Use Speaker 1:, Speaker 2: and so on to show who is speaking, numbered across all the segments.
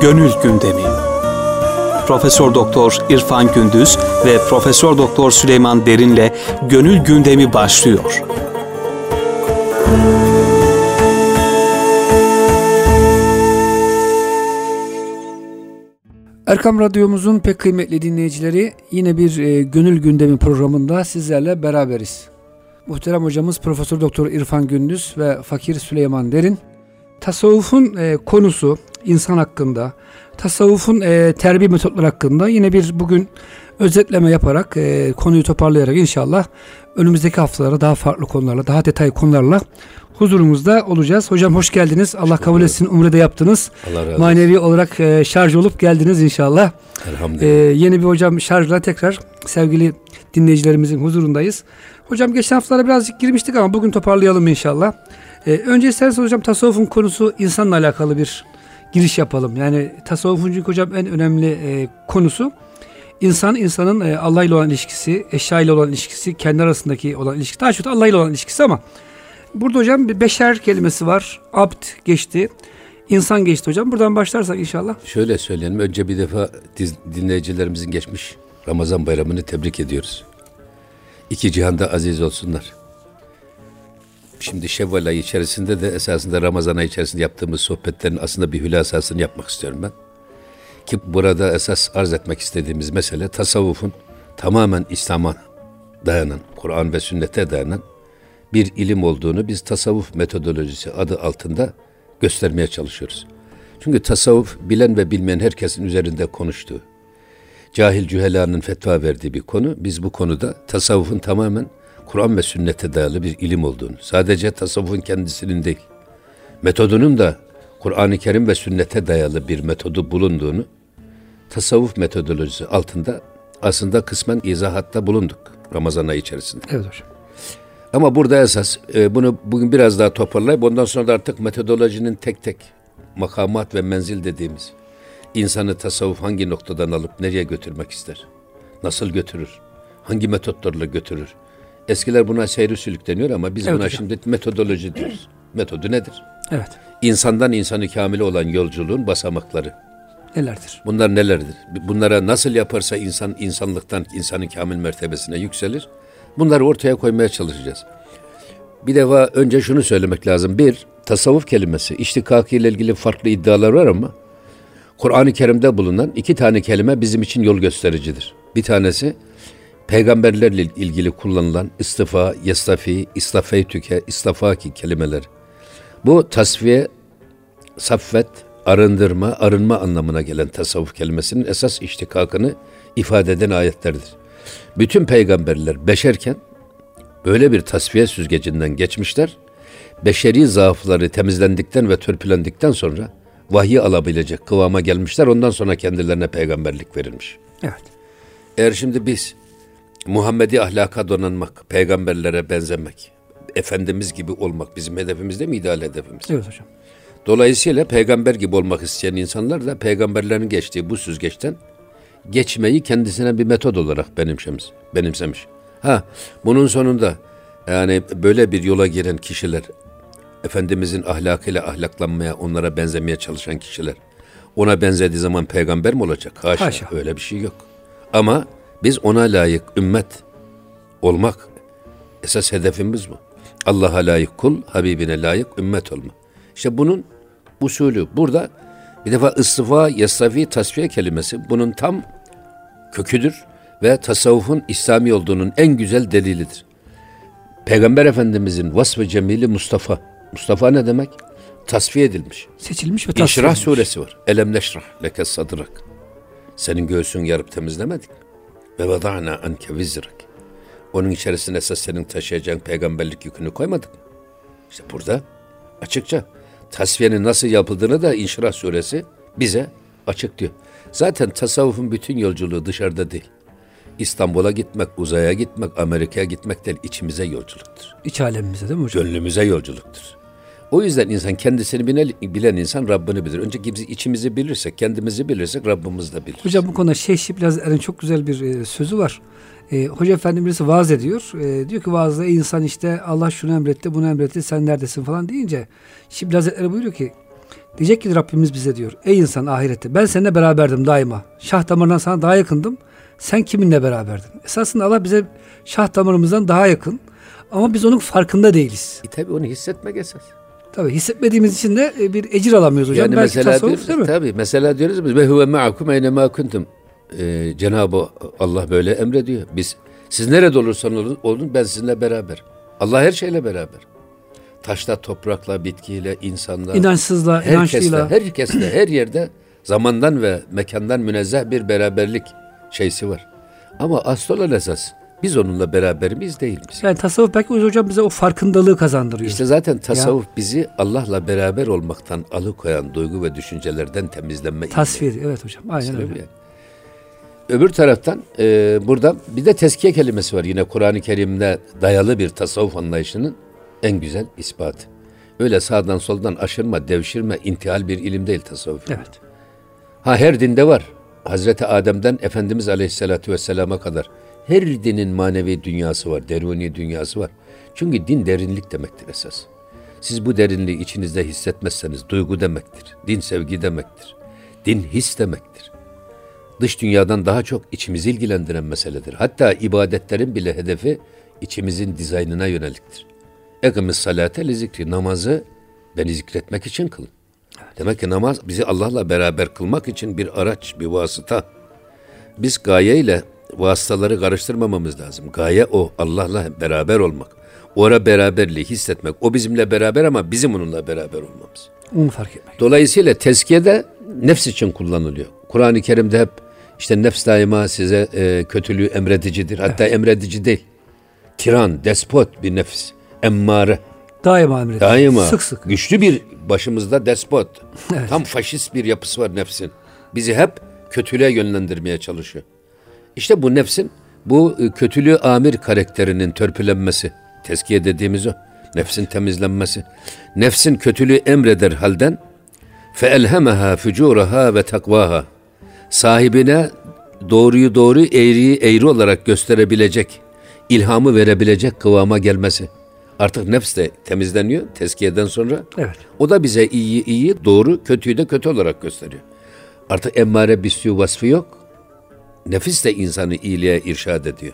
Speaker 1: Gönül Gündemi. Profesör Doktor İrfan Gündüz ve Profesör Doktor Süleyman Derin'le Gönül Gündemi başlıyor.
Speaker 2: Erkam Radyomuzun pek kıymetli dinleyicileri yine bir e, Gönül Gündemi programında sizlerle beraberiz. Muhterem hocamız Profesör Doktor İrfan Gündüz ve Fakir Süleyman Derin tasavvufun e, konusu insan hakkında, tasavvufun e, terbiye metotları hakkında yine bir bugün özetleme yaparak e, konuyu toparlayarak inşallah önümüzdeki haftalara daha farklı konularla, daha detay konularla huzurumuzda olacağız. Hocam hoş geldiniz. Allah kabul etsin. Umre'de yaptınız. Allah razı olsun. Manevi olarak e, şarj olup geldiniz inşallah. Elhamdülillah. E, yeni bir hocam şarjla tekrar sevgili dinleyicilerimizin huzurundayız. Hocam geçen haftalara birazcık girmiştik ama bugün toparlayalım inşallah. E, önce isterseniz hocam tasavvufun konusu insanla alakalı bir giriş yapalım. Yani tasavvufun çünkü hocam en önemli e, konusu insan insanın e, Allah ile olan ilişkisi, eşya ile olan ilişkisi, kendi arasındaki olan ilişkisi. Daha çok Allah ile olan ilişkisi ama burada hocam bir beşer kelimesi var. Abd geçti. İnsan geçti hocam. Buradan başlarsak inşallah.
Speaker 3: Şöyle söyleyelim. Önce bir defa dinleyicilerimizin geçmiş Ramazan bayramını tebrik ediyoruz. İki cihanda aziz olsunlar. Şimdi Şevval ayı içerisinde de esasında Ramazan ayı içerisinde yaptığımız sohbetlerin aslında bir hülasasını yapmak istiyorum ben. Ki burada esas arz etmek istediğimiz mesele tasavvufun tamamen İslam'a dayanan, Kur'an ve sünnete dayanan bir ilim olduğunu biz tasavvuf metodolojisi adı altında göstermeye çalışıyoruz. Çünkü tasavvuf bilen ve bilmeyen herkesin üzerinde konuştuğu, cahil cühelanın fetva verdiği bir konu. Biz bu konuda tasavvufun tamamen Kur'an ve sünnete dayalı bir ilim olduğunu, sadece tasavvufun kendisinin değil, metodunun da Kur'an-ı Kerim ve sünnete dayalı bir metodu bulunduğunu, tasavvuf metodolojisi altında aslında kısmen izahatta bulunduk Ramazan ayı içerisinde.
Speaker 2: Evet hocam.
Speaker 3: Ama burada esas e, bunu bugün biraz daha toparlayıp ondan sonra da artık metodolojinin tek tek makamat ve menzil dediğimiz insanı tasavvuf hangi noktadan alıp nereye götürmek ister? Nasıl götürür? Hangi metotlarla götürür? Eskiler buna seyri sülük deniyor ama biz evet buna hocam. şimdi metodoloji diyoruz. Metodu nedir?
Speaker 2: Evet.
Speaker 3: İnsandan insanı kamile olan yolculuğun basamakları.
Speaker 2: Nelerdir?
Speaker 3: Bunlar nelerdir? Bunlara nasıl yaparsa insan insanlıktan insanın kamil mertebesine yükselir. Bunları ortaya koymaya çalışacağız. Bir defa önce şunu söylemek lazım. Bir, tasavvuf kelimesi, iştikakı ile ilgili farklı iddialar var ama Kur'an-ı Kerim'de bulunan iki tane kelime bizim için yol göstericidir. Bir tanesi peygamberlerle ilgili kullanılan istifa, yestafi, istafeytüke, istafaki kelimeler. Bu tasfiye, saffet, arındırma, arınma anlamına gelen tasavvuf kelimesinin esas iştikakını ifade eden ayetlerdir. Bütün peygamberler beşerken böyle bir tasfiye süzgecinden geçmişler. Beşeri zaafları temizlendikten ve törpülendikten sonra vahyi alabilecek kıvama gelmişler. Ondan sonra kendilerine peygamberlik verilmiş.
Speaker 2: Evet.
Speaker 3: Eğer şimdi biz Muhammedi ahlaka donanmak, peygamberlere benzemek, Efendimiz gibi olmak bizim hedefimiz değil mi? İdeal hedefimiz.
Speaker 2: Evet hocam.
Speaker 3: Dolayısıyla peygamber gibi olmak isteyen insanlar da peygamberlerin geçtiği bu süzgeçten geçmeyi kendisine bir metod olarak benimsemiş. benimsemiş. Ha bunun sonunda yani böyle bir yola giren kişiler Efendimizin ahlakıyla ahlaklanmaya, onlara benzemeye çalışan kişiler ona benzediği zaman peygamber mi olacak? Haşa, Haşa. öyle bir şey yok. Ama biz ona layık ümmet olmak esas hedefimiz bu. Allah'a layık kul, Habibine layık ümmet olma. İşte bunun usulü burada bir defa istifa, yasafi, tasfiye kelimesi bunun tam köküdür ve tasavvufun İslami olduğunun en güzel delilidir. Peygamber Efendimizin vasfı cemili Mustafa. Mustafa ne demek? Tasfiye edilmiş.
Speaker 2: Seçilmiş ve tasfiye İnşirah
Speaker 3: edilmiş. suresi var. Elem neşrah leke sadrak. Senin göğsün yarıp temizlemedik. Ve vada'na anke vizrak. Onun içerisine esas senin taşıyacağın peygamberlik yükünü koymadık mı? İşte burada açıkça tasfiyenin nasıl yapıldığını da İnşirah suresi bize açık diyor. Zaten tasavvufun bütün yolculuğu dışarıda değil. İstanbul'a gitmek, uzaya gitmek, Amerika'ya gitmek değil, içimize yolculuktur.
Speaker 2: İç alemimize değil mi hocam?
Speaker 3: Gönlümüze yolculuktur. O yüzden insan kendisini bilen, bilen insan Rabbini bilir. Önce biz içimizi bilirsek, kendimizi bilirsek Rabbimiz de bilir.
Speaker 2: Hocam bu konuda Şeyh Şiblazer'in çok güzel bir e, sözü var. E, Hoca Efendi birisi vaaz ediyor. E, diyor ki vaazda insan işte Allah şunu emretti, bunu emretti, sen neredesin falan deyince Şiblazer'e buyuruyor ki Diyecek ki Rabbimiz bize diyor. Ey insan ahirette ben seninle beraberdim daima. Şah damarından sana daha yakındım. Sen kiminle beraberdin? Esasında Allah bize şah damarımızdan daha yakın. Ama biz onun farkında değiliz.
Speaker 3: E tabi onu hissetmek esas.
Speaker 2: Tabii hissetmediğimiz için de e, bir ecir alamıyoruz hocam.
Speaker 3: Yani
Speaker 2: Belki
Speaker 3: mesela
Speaker 2: tasavvuf değil mi?
Speaker 3: tabii mesela diyoruz biz ve huve ma'akum eyne ma kuntum. Ee, Cenab-ı Allah böyle emrediyor. Biz siz nerede olursanız olun, olun ben sizinle beraber. Allah her şeyle beraber. Taşla, toprakla, bitkiyle, insanla,
Speaker 2: İnançsızla,
Speaker 3: herkesle,
Speaker 2: inançlıyla.
Speaker 3: herkesle, her yerde zamandan ve mekandan münezzeh bir beraberlik şeysi var. Ama asıl olan esas biz onunla beraber miyiz değil miyiz?
Speaker 2: Yani tasavvuf belki hocam bize o farkındalığı kazandırıyor.
Speaker 3: İşte zaten tasavvuf bizi Allah'la beraber olmaktan alıkoyan duygu ve düşüncelerden temizlenme
Speaker 2: Tasvir evet hocam. Aynen
Speaker 3: ilmi.
Speaker 2: öyle.
Speaker 3: Yani. Öbür taraftan e, burada bir de teskiye kelimesi var. Yine Kur'an-ı Kerim'de dayalı bir tasavvuf anlayışının en güzel ispatı. Öyle sağdan soldan aşırma, devşirme, intihal bir ilim değil tasavvuf.
Speaker 2: Evet.
Speaker 3: Ha her dinde var. Hazreti Adem'den Efendimiz Aleyhisselatü Vesselam'a kadar her dinin manevi dünyası var, deruni dünyası var. Çünkü din derinlik demektir esas. Siz bu derinliği içinizde hissetmezseniz duygu demektir. Din sevgi demektir. Din his demektir. Dış dünyadan daha çok içimizi ilgilendiren meseledir. Hatta ibadetlerin bile hedefi içimizin dizaynına yöneliktir. Ekimiz salate li zikri. Namazı beni zikretmek için kılın. Demek ki namaz bizi Allah'la beraber kılmak için bir araç, bir vasıta. Biz gayeyle vasıtaları karıştırmamamız lazım. Gaye o, Allah'la beraber olmak. Ora beraberliği hissetmek. O bizimle beraber ama bizim onunla beraber olmamız.
Speaker 2: Onu fark etmek.
Speaker 3: Dolayısıyla tezkiye de nefs için kullanılıyor. Kur'an-ı Kerim'de hep işte nefs daima size e, kötülüğü emredicidir. Hatta emredici değil. Tiran, despot bir nefis. Emmare.
Speaker 2: Daima emrediyor.
Speaker 3: Daima
Speaker 2: Sık sık.
Speaker 3: güçlü bir başımızda despot.
Speaker 2: Evet.
Speaker 3: Tam faşist bir yapısı var nefsin. Bizi hep kötülüğe yönlendirmeye çalışıyor. İşte bu nefsin bu e, kötülüğü amir karakterinin törpülenmesi, teskiye dediğimiz o. Nefsin temizlenmesi. Nefsin kötülüğü emreder halden feelhemeha fucuraha ve takvaha. Sahibine doğruyu doğru, eğriyi eğri olarak gösterebilecek, ilhamı verebilecek kıvama gelmesi. Artık nefs de temizleniyor tezkiyeden sonra.
Speaker 2: Evet.
Speaker 3: O da bize iyi iyi, doğru, kötüyü de kötü olarak gösteriyor. Artık emmare bisyu vasfı yok. Nefis de insanı iyiliğe irşad ediyor.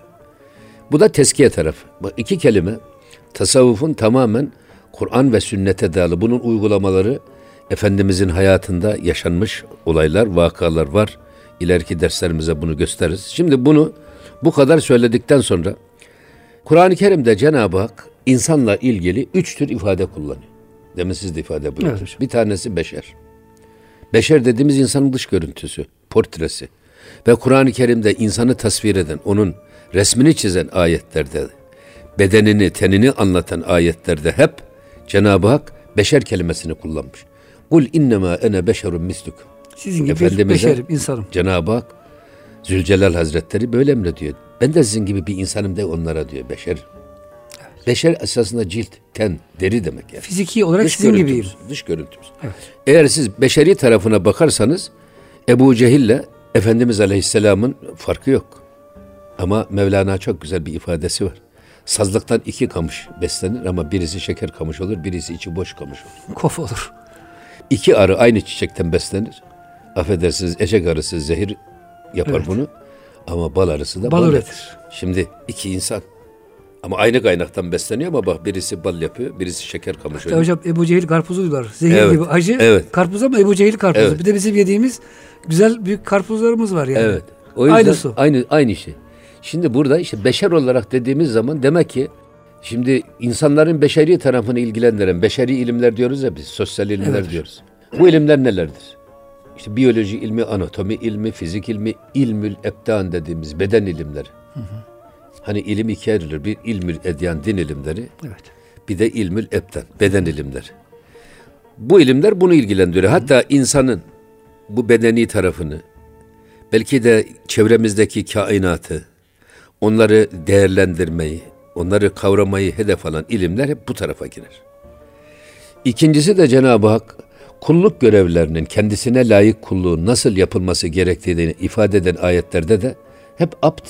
Speaker 3: Bu da teskiye tarafı. Bak iki kelime tasavvufun tamamen Kur'an ve sünnete dayalı. Bunun uygulamaları Efendimizin hayatında yaşanmış olaylar, vakalar var. İleriki derslerimize bunu gösteririz. Şimdi bunu bu kadar söyledikten sonra Kur'an-ı Kerim'de Cenab-ı Hak insanla ilgili üç tür ifade kullanıyor. Demin siz de ifade buyurdunuz.
Speaker 2: Evet.
Speaker 3: Bir tanesi beşer. Beşer dediğimiz insanın dış görüntüsü, portresi. Ve Kur'an-ı Kerim'de insanı tasvir eden, onun resmini çizen ayetlerde, bedenini, tenini anlatan ayetlerde hep Cenab-ı Hak beşer kelimesini kullanmış. Kul innema ene beşerun misluk.
Speaker 2: Sizin gibi
Speaker 3: Efendimiz'e
Speaker 2: beşerim, insanım.
Speaker 3: Cenab-ı Hak Zülcelal Hazretleri böyle emrediyor. Ben de sizin gibi bir insanım de onlara diyor beşer. Beşer esasında cilt, ten, deri demek yani.
Speaker 2: Fiziki olarak
Speaker 3: Dış
Speaker 2: sizin gibiyim.
Speaker 3: dış görüntümüz. Eğer siz beşeri tarafına bakarsanız Ebu Cehil'le Efendimiz Aleyhisselam'ın farkı yok. Ama Mevlana çok güzel bir ifadesi var. Sazlıktan iki kamış beslenir ama birisi şeker kamış olur, birisi içi boş kamış olur.
Speaker 2: Kof olur.
Speaker 3: İki arı aynı çiçekten beslenir. Affedersiniz eşek arısı zehir yapar
Speaker 2: Evet.
Speaker 3: bunu. Ama bal arısı da
Speaker 2: Bal
Speaker 3: bal,
Speaker 2: üretir.
Speaker 3: Şimdi iki insan. Ama aynı kaynaktan besleniyor ama bak birisi bal yapıyor, birisi şeker kamış
Speaker 2: İşte
Speaker 3: oluyor.
Speaker 2: hocam Ebu Cehil karpuzu diyorlar. Zehir
Speaker 3: Evet,
Speaker 2: gibi acı.
Speaker 3: evet.
Speaker 2: Karpuz ama Ebu Cehil karpuzu.
Speaker 3: Evet.
Speaker 2: Bir de bizim yediğimiz güzel büyük karpuzlarımız var yani.
Speaker 3: Evet. O yüzden
Speaker 2: Aynı su.
Speaker 3: Aynı aynı şey. Şimdi burada işte beşer olarak dediğimiz zaman demek ki şimdi insanların beşeri tarafını ilgilendiren beşeri ilimler diyoruz ya biz sosyal ilimler
Speaker 2: Evet.
Speaker 3: diyoruz. Bu ilimler nelerdir? İşte biyoloji ilmi, anatomi ilmi, fizik ilmi, ilmül ebdan dediğimiz beden ilimleri. Hani ilim ikiye ayrılır. Bir ilmül edyan din ilimleri,
Speaker 2: Evet.
Speaker 3: bir de ilmül ebdan, beden ilimleri. Bu ilimler bunu ilgilendiriyor. Hatta insanın bu bedeni tarafını, belki de çevremizdeki kainatı, onları değerlendirmeyi, onları kavramayı hedef alan ilimler hep bu tarafa girer. İkincisi de Cenab-ı Hak kulluk görevlerinin kendisine layık kulluğun nasıl yapılması gerektiğini ifade eden ayetlerde de hep abd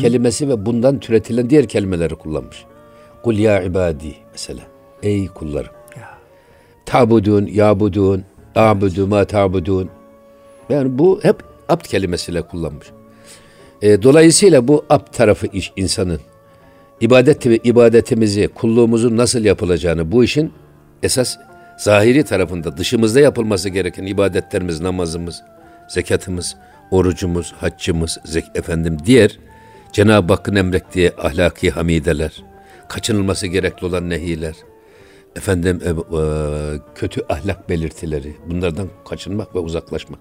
Speaker 3: kelimesi ve bundan türetilen diğer kelimeleri kullanmış. Kul ya ibadi mesela. Ey kullarım.
Speaker 2: Ya.
Speaker 3: Tabudun, yabudun. A'budu ma ta'budun. Yani bu hep abd kelimesiyle kullanmış. E, dolayısıyla bu abd tarafı iş insanın ibadet ve ibadetimizi, kulluğumuzun nasıl yapılacağını bu işin esas zahiri tarafında dışımızda yapılması gereken ibadetlerimiz, namazımız, zekatımız, orucumuz, haccımız, zek efendim diğer Cenab-ı Hakk'ın emrettiği ahlaki hamideler, kaçınılması gerekli olan nehiler, efendim e, e, kötü ahlak belirtileri, bunlardan kaçınmak ve uzaklaşmak.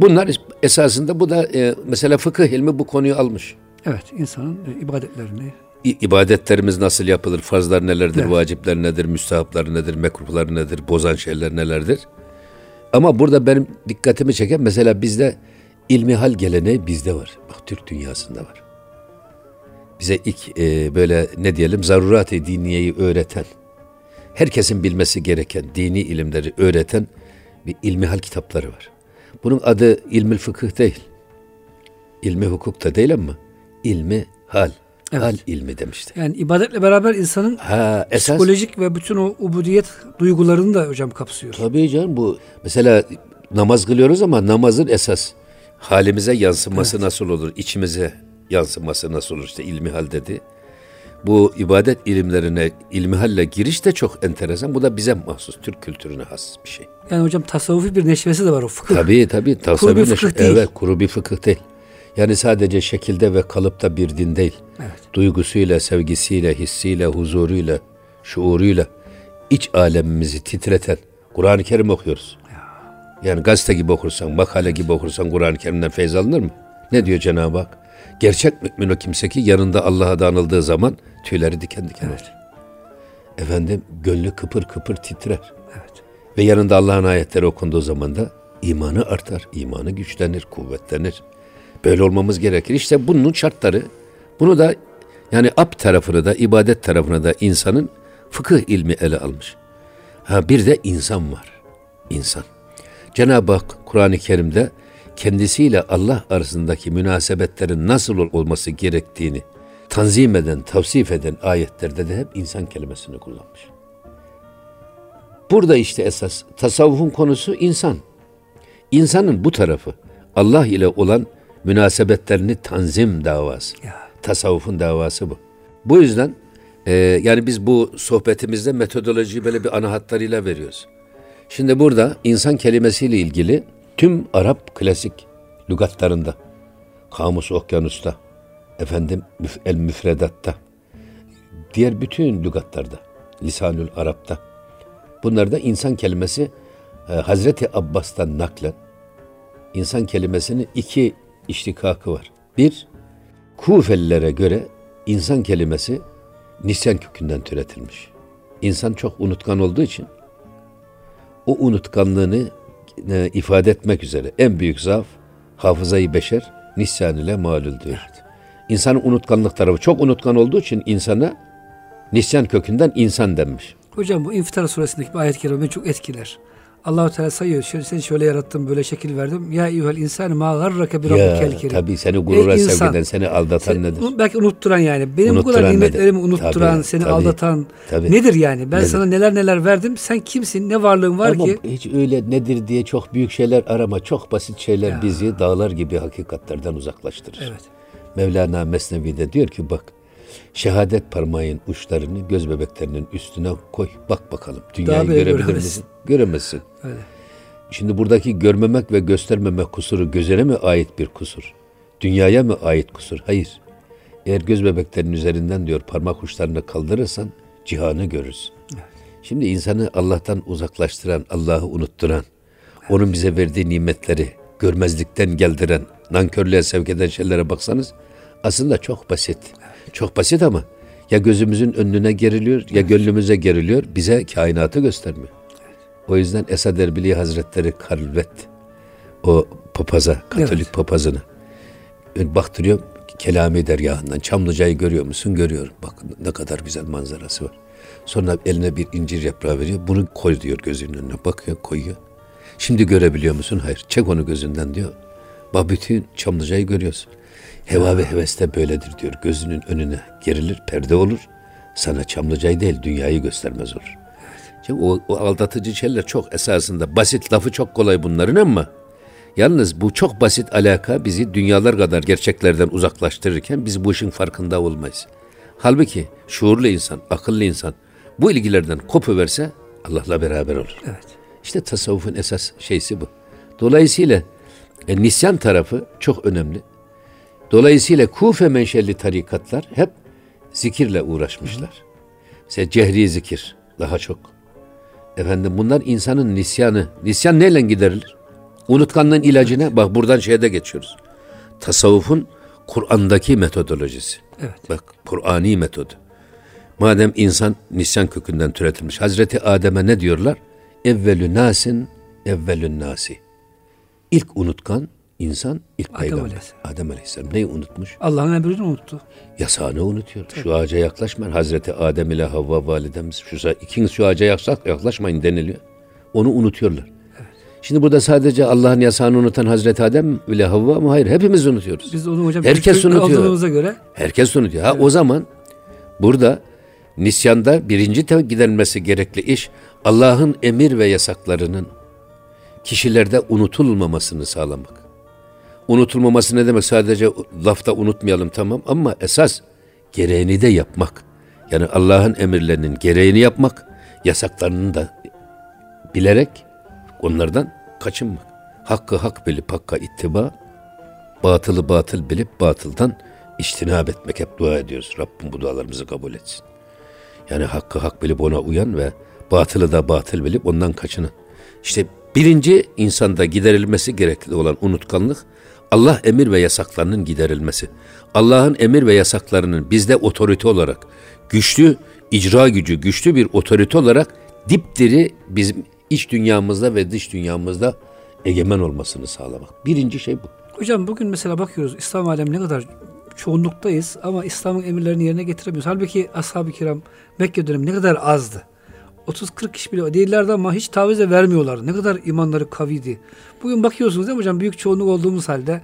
Speaker 3: Bunlar esasında bu da e, mesela fıkıh ilmi bu konuyu almış.
Speaker 2: Evet, insanın ibadetlerini
Speaker 3: ibadetlerimiz nasıl yapılır, farzlar nelerdir, evet. vacipler nedir, müstahaplar nedir, mekruhlar nedir, bozan şeyler nelerdir? Ama burada benim dikkatimi çeken mesela bizde ilmihal geleneği bizde var. Bak Türk dünyasında var. Bize ilk e, böyle ne diyelim zarurat-ı diniyeyi öğreten, herkesin bilmesi gereken dini ilimleri öğreten bir ilmihal kitapları var. Bunun adı ilmil fıkıh değil. İlmi hukuk da değil ama ilmi hal. Evet. Hal ilmi demişti.
Speaker 2: Yani ibadetle beraber insanın ha, esas, psikolojik ve bütün o ubudiyet duygularını da hocam kapsıyor.
Speaker 3: Tabii canım bu mesela namaz kılıyoruz ama namazın esas halimize yansıması evet. nasıl olur? İçimize yansıması nasıl olur? İşte ilmihal dedi. Bu ibadet ilimlerine ilmihalle giriş de çok enteresan. Bu da bize mahsus, Türk kültürüne has bir şey.
Speaker 2: Yani hocam tasavvufi bir neşvesi de var o fıkıh.
Speaker 3: Tabii tabii. Tasavvuf kuru bir fıkıh değil. Evet, kuru bir fıkıh değil. Yani sadece şekilde ve kalıpta bir din değil. Evet. Duygusuyla, sevgisiyle, hissiyle, huzuruyla, şuuruyla iç alemimizi titreten Kur'an-ı Kerim okuyoruz. Yani gazete gibi okursan, makale gibi okursan Kur'an-ı Kerim'den feyz alınır mı? Ne diyor Cenab-ı Hak? Gerçek mümin o kimse ki yanında Allah'a da anıldığı zaman tüyleri diken diken evet. olur. Efendim gönlü kıpır kıpır titrer. Evet. Ve yanında Allah'ın ayetleri okunduğu zaman da imanı artar, imanı güçlenir, kuvvetlenir. Böyle olmamız gerekir. İşte bunun şartları, bunu da yani ab tarafını da, ibadet tarafını da insanın fıkıh ilmi ele almış. Ha bir de insan var. İnsan. Cenab-ı Hak Kur'an-ı Kerim'de kendisiyle Allah arasındaki münasebetlerin nasıl olması gerektiğini tanzim eden, tavsif eden ayetlerde de hep insan kelimesini kullanmış. Burada işte esas tasavvufun konusu insan. İnsanın bu tarafı Allah ile olan münasebetlerini tanzim davası. Ya. Tasavvufun davası bu. Bu yüzden e, yani biz bu sohbetimizde metodolojiyi böyle bir ana hatlarıyla veriyoruz. Şimdi burada insan kelimesiyle ilgili tüm Arap klasik lügatlarında, Kamus Okyanus'ta, efendim El Müfredat'ta, diğer bütün lügatlarda, Lisanül Arap'ta, bunlarda insan kelimesi e, Hazreti Abbas'tan naklen insan kelimesinin iki iştikakı var. Bir, Kufelilere göre insan kelimesi nisyan kökünden türetilmiş. İnsan çok unutkan olduğu için o unutkanlığını e, ifade etmek üzere en büyük zaaf hafızayı beşer nisyan ile malul diyor. Evet. İnsanın unutkanlık tarafı çok unutkan olduğu için insana nisyan kökünden insan denmiş.
Speaker 2: Hocam bu İnfitar suresindeki bir ayet-i kerime çok etkiler. Allahu Teala sayıyor. Şöyle, seni şöyle yarattım, böyle şekil verdim. Ya eyyuhel insan ma garrake bi rabbikel kerim.
Speaker 3: Tabii seni gurura sevgiden, seni aldatan
Speaker 2: sen,
Speaker 3: nedir?
Speaker 2: Belki unutturan yani. Benim unutturan bu kadar nimetlerimi nedir? unutturan, tabii, seni tabii, aldatan tabii. nedir yani? Ben nedir? sana neler neler verdim. Sen kimsin? Ne varlığın var
Speaker 3: Ama
Speaker 2: ki?
Speaker 3: hiç öyle nedir diye çok büyük şeyler arama. Çok basit şeyler ya. bizi dağlar gibi hakikatlerden uzaklaştırır. Evet. Mevlana Mesnevi'de diyor ki bak şehadet parmağın uçlarını göz bebeklerinin üstüne koy. Bak bakalım. Dünyayı Daha görebilir misin? Göremezsin. Öyle. Şimdi buradaki görmemek ve göstermemek kusuru gözene mi ait bir kusur? Dünyaya mı ait kusur? Hayır. Eğer göz bebeklerinin üzerinden diyor parmak uçlarını kaldırırsan cihanı görürsün. Evet. Şimdi insanı Allah'tan uzaklaştıran, Allah'ı unutturan, evet. onun bize verdiği nimetleri görmezlikten geldiren, nankörlüğe sevk eden şeylere baksanız aslında çok basit. Çok basit ama ya gözümüzün önüne geriliyor ya gönlümüze geriliyor. Bize kainatı göstermiyor. O yüzden Esad Erbili Hazretleri Karlvet o papaza, Katolik evet. papazını baktırıyor Kelami dergahından. Çamlıca'yı görüyor musun? Görüyorum. Bak ne kadar güzel manzarası var. Sonra eline bir incir yaprağı veriyor. Bunu koy diyor gözünün önüne. Bakıyor koyuyor. Şimdi görebiliyor musun? Hayır. Çek onu gözünden diyor. Bak bütün Çamlıca'yı görüyorsun. Heva ve heves de böyledir diyor. Gözünün önüne gerilir, perde olur. Sana Çamlıca'yı değil dünyayı göstermez olur. Şimdi o, o aldatıcı şeyler çok esasında basit lafı çok kolay bunların ama yalnız bu çok basit alaka bizi dünyalar kadar gerçeklerden uzaklaştırırken biz bu işin farkında olmayız. Halbuki şuurlu insan, akıllı insan bu ilgilerden kopuverse Allah'la beraber olur.
Speaker 2: Evet.
Speaker 3: İşte tasavvufun esas şeysi bu. Dolayısıyla e, nisyan tarafı çok önemli. Dolayısıyla Kufe menşeli tarikatlar hep zikirle uğraşmışlar. Mesela cehri zikir daha çok. Efendim bunlar insanın nisyanı. Nisyan neyle giderilir? Unutkanlığın ilacına bak buradan şeye de geçiyoruz. Tasavvufun Kur'an'daki metodolojisi.
Speaker 2: Evet.
Speaker 3: Bak Kur'ani metodu. Madem insan nisyan kökünden türetilmiş. Hazreti Adem'e ne diyorlar? Evvelü nasin, evvelün nasi. İlk unutkan insan, ilk
Speaker 2: Adem
Speaker 3: peygamber.
Speaker 2: Aleyhisselam.
Speaker 3: Adem Aleyhisselam neyi unutmuş?
Speaker 2: Allah'ın emrini unuttu.
Speaker 3: Yasağını unutuyor. Şu ağaca yaklaşmayın. Hazreti Adem ile Havva validemiz şu ikiniz şu ağaca yaklaşmayın deniliyor. Onu unutuyorlar. Şimdi burada sadece Allah'ın yasağını unutan Hazreti Adem ile Havva mı? Hayır, hepimiz unutuyoruz.
Speaker 2: Biz onu hocam
Speaker 3: Herkes unutuyor.
Speaker 2: göre
Speaker 3: Herkes unutuyor. Ha o zaman burada nisyanda birinci giderilmesi gerekli iş Allah'ın emir ve yasaklarının kişilerde unutulmamasını sağlamak. Unutulmaması ne demek? Sadece lafta unutmayalım tamam ama esas gereğini de yapmak. Yani Allah'ın emirlerinin gereğini yapmak, yasaklarını da bilerek onlardan kaçınmak. Hakkı hak bilip hakka ittiba, batılı batıl bilip batıldan iştinab etmek hep dua ediyoruz. Rabbim bu dualarımızı kabul etsin. Yani hakkı hak bilip ona uyan ve batılı da batıl bilip ondan kaçının. İşte birinci insanda giderilmesi gerekli olan unutkanlık Allah emir ve yasaklarının giderilmesi. Allah'ın emir ve yasaklarının bizde otorite olarak güçlü icra gücü, güçlü bir otorite olarak dipdiri bizim iç dünyamızda ve dış dünyamızda egemen olmasını sağlamak. Birinci şey bu.
Speaker 2: Hocam bugün mesela bakıyoruz İslam alemi ne kadar çoğunluktayız ama İslam'ın emirlerini yerine getiremiyoruz. Halbuki ashab-ı kiram Mekke dönemi ne kadar azdı. 30-40 kişi bile değillerdi ama hiç taviz de vermiyorlardı. Ne kadar imanları kaviydi. Bugün bakıyorsunuz değil mi hocam büyük çoğunluk olduğumuz halde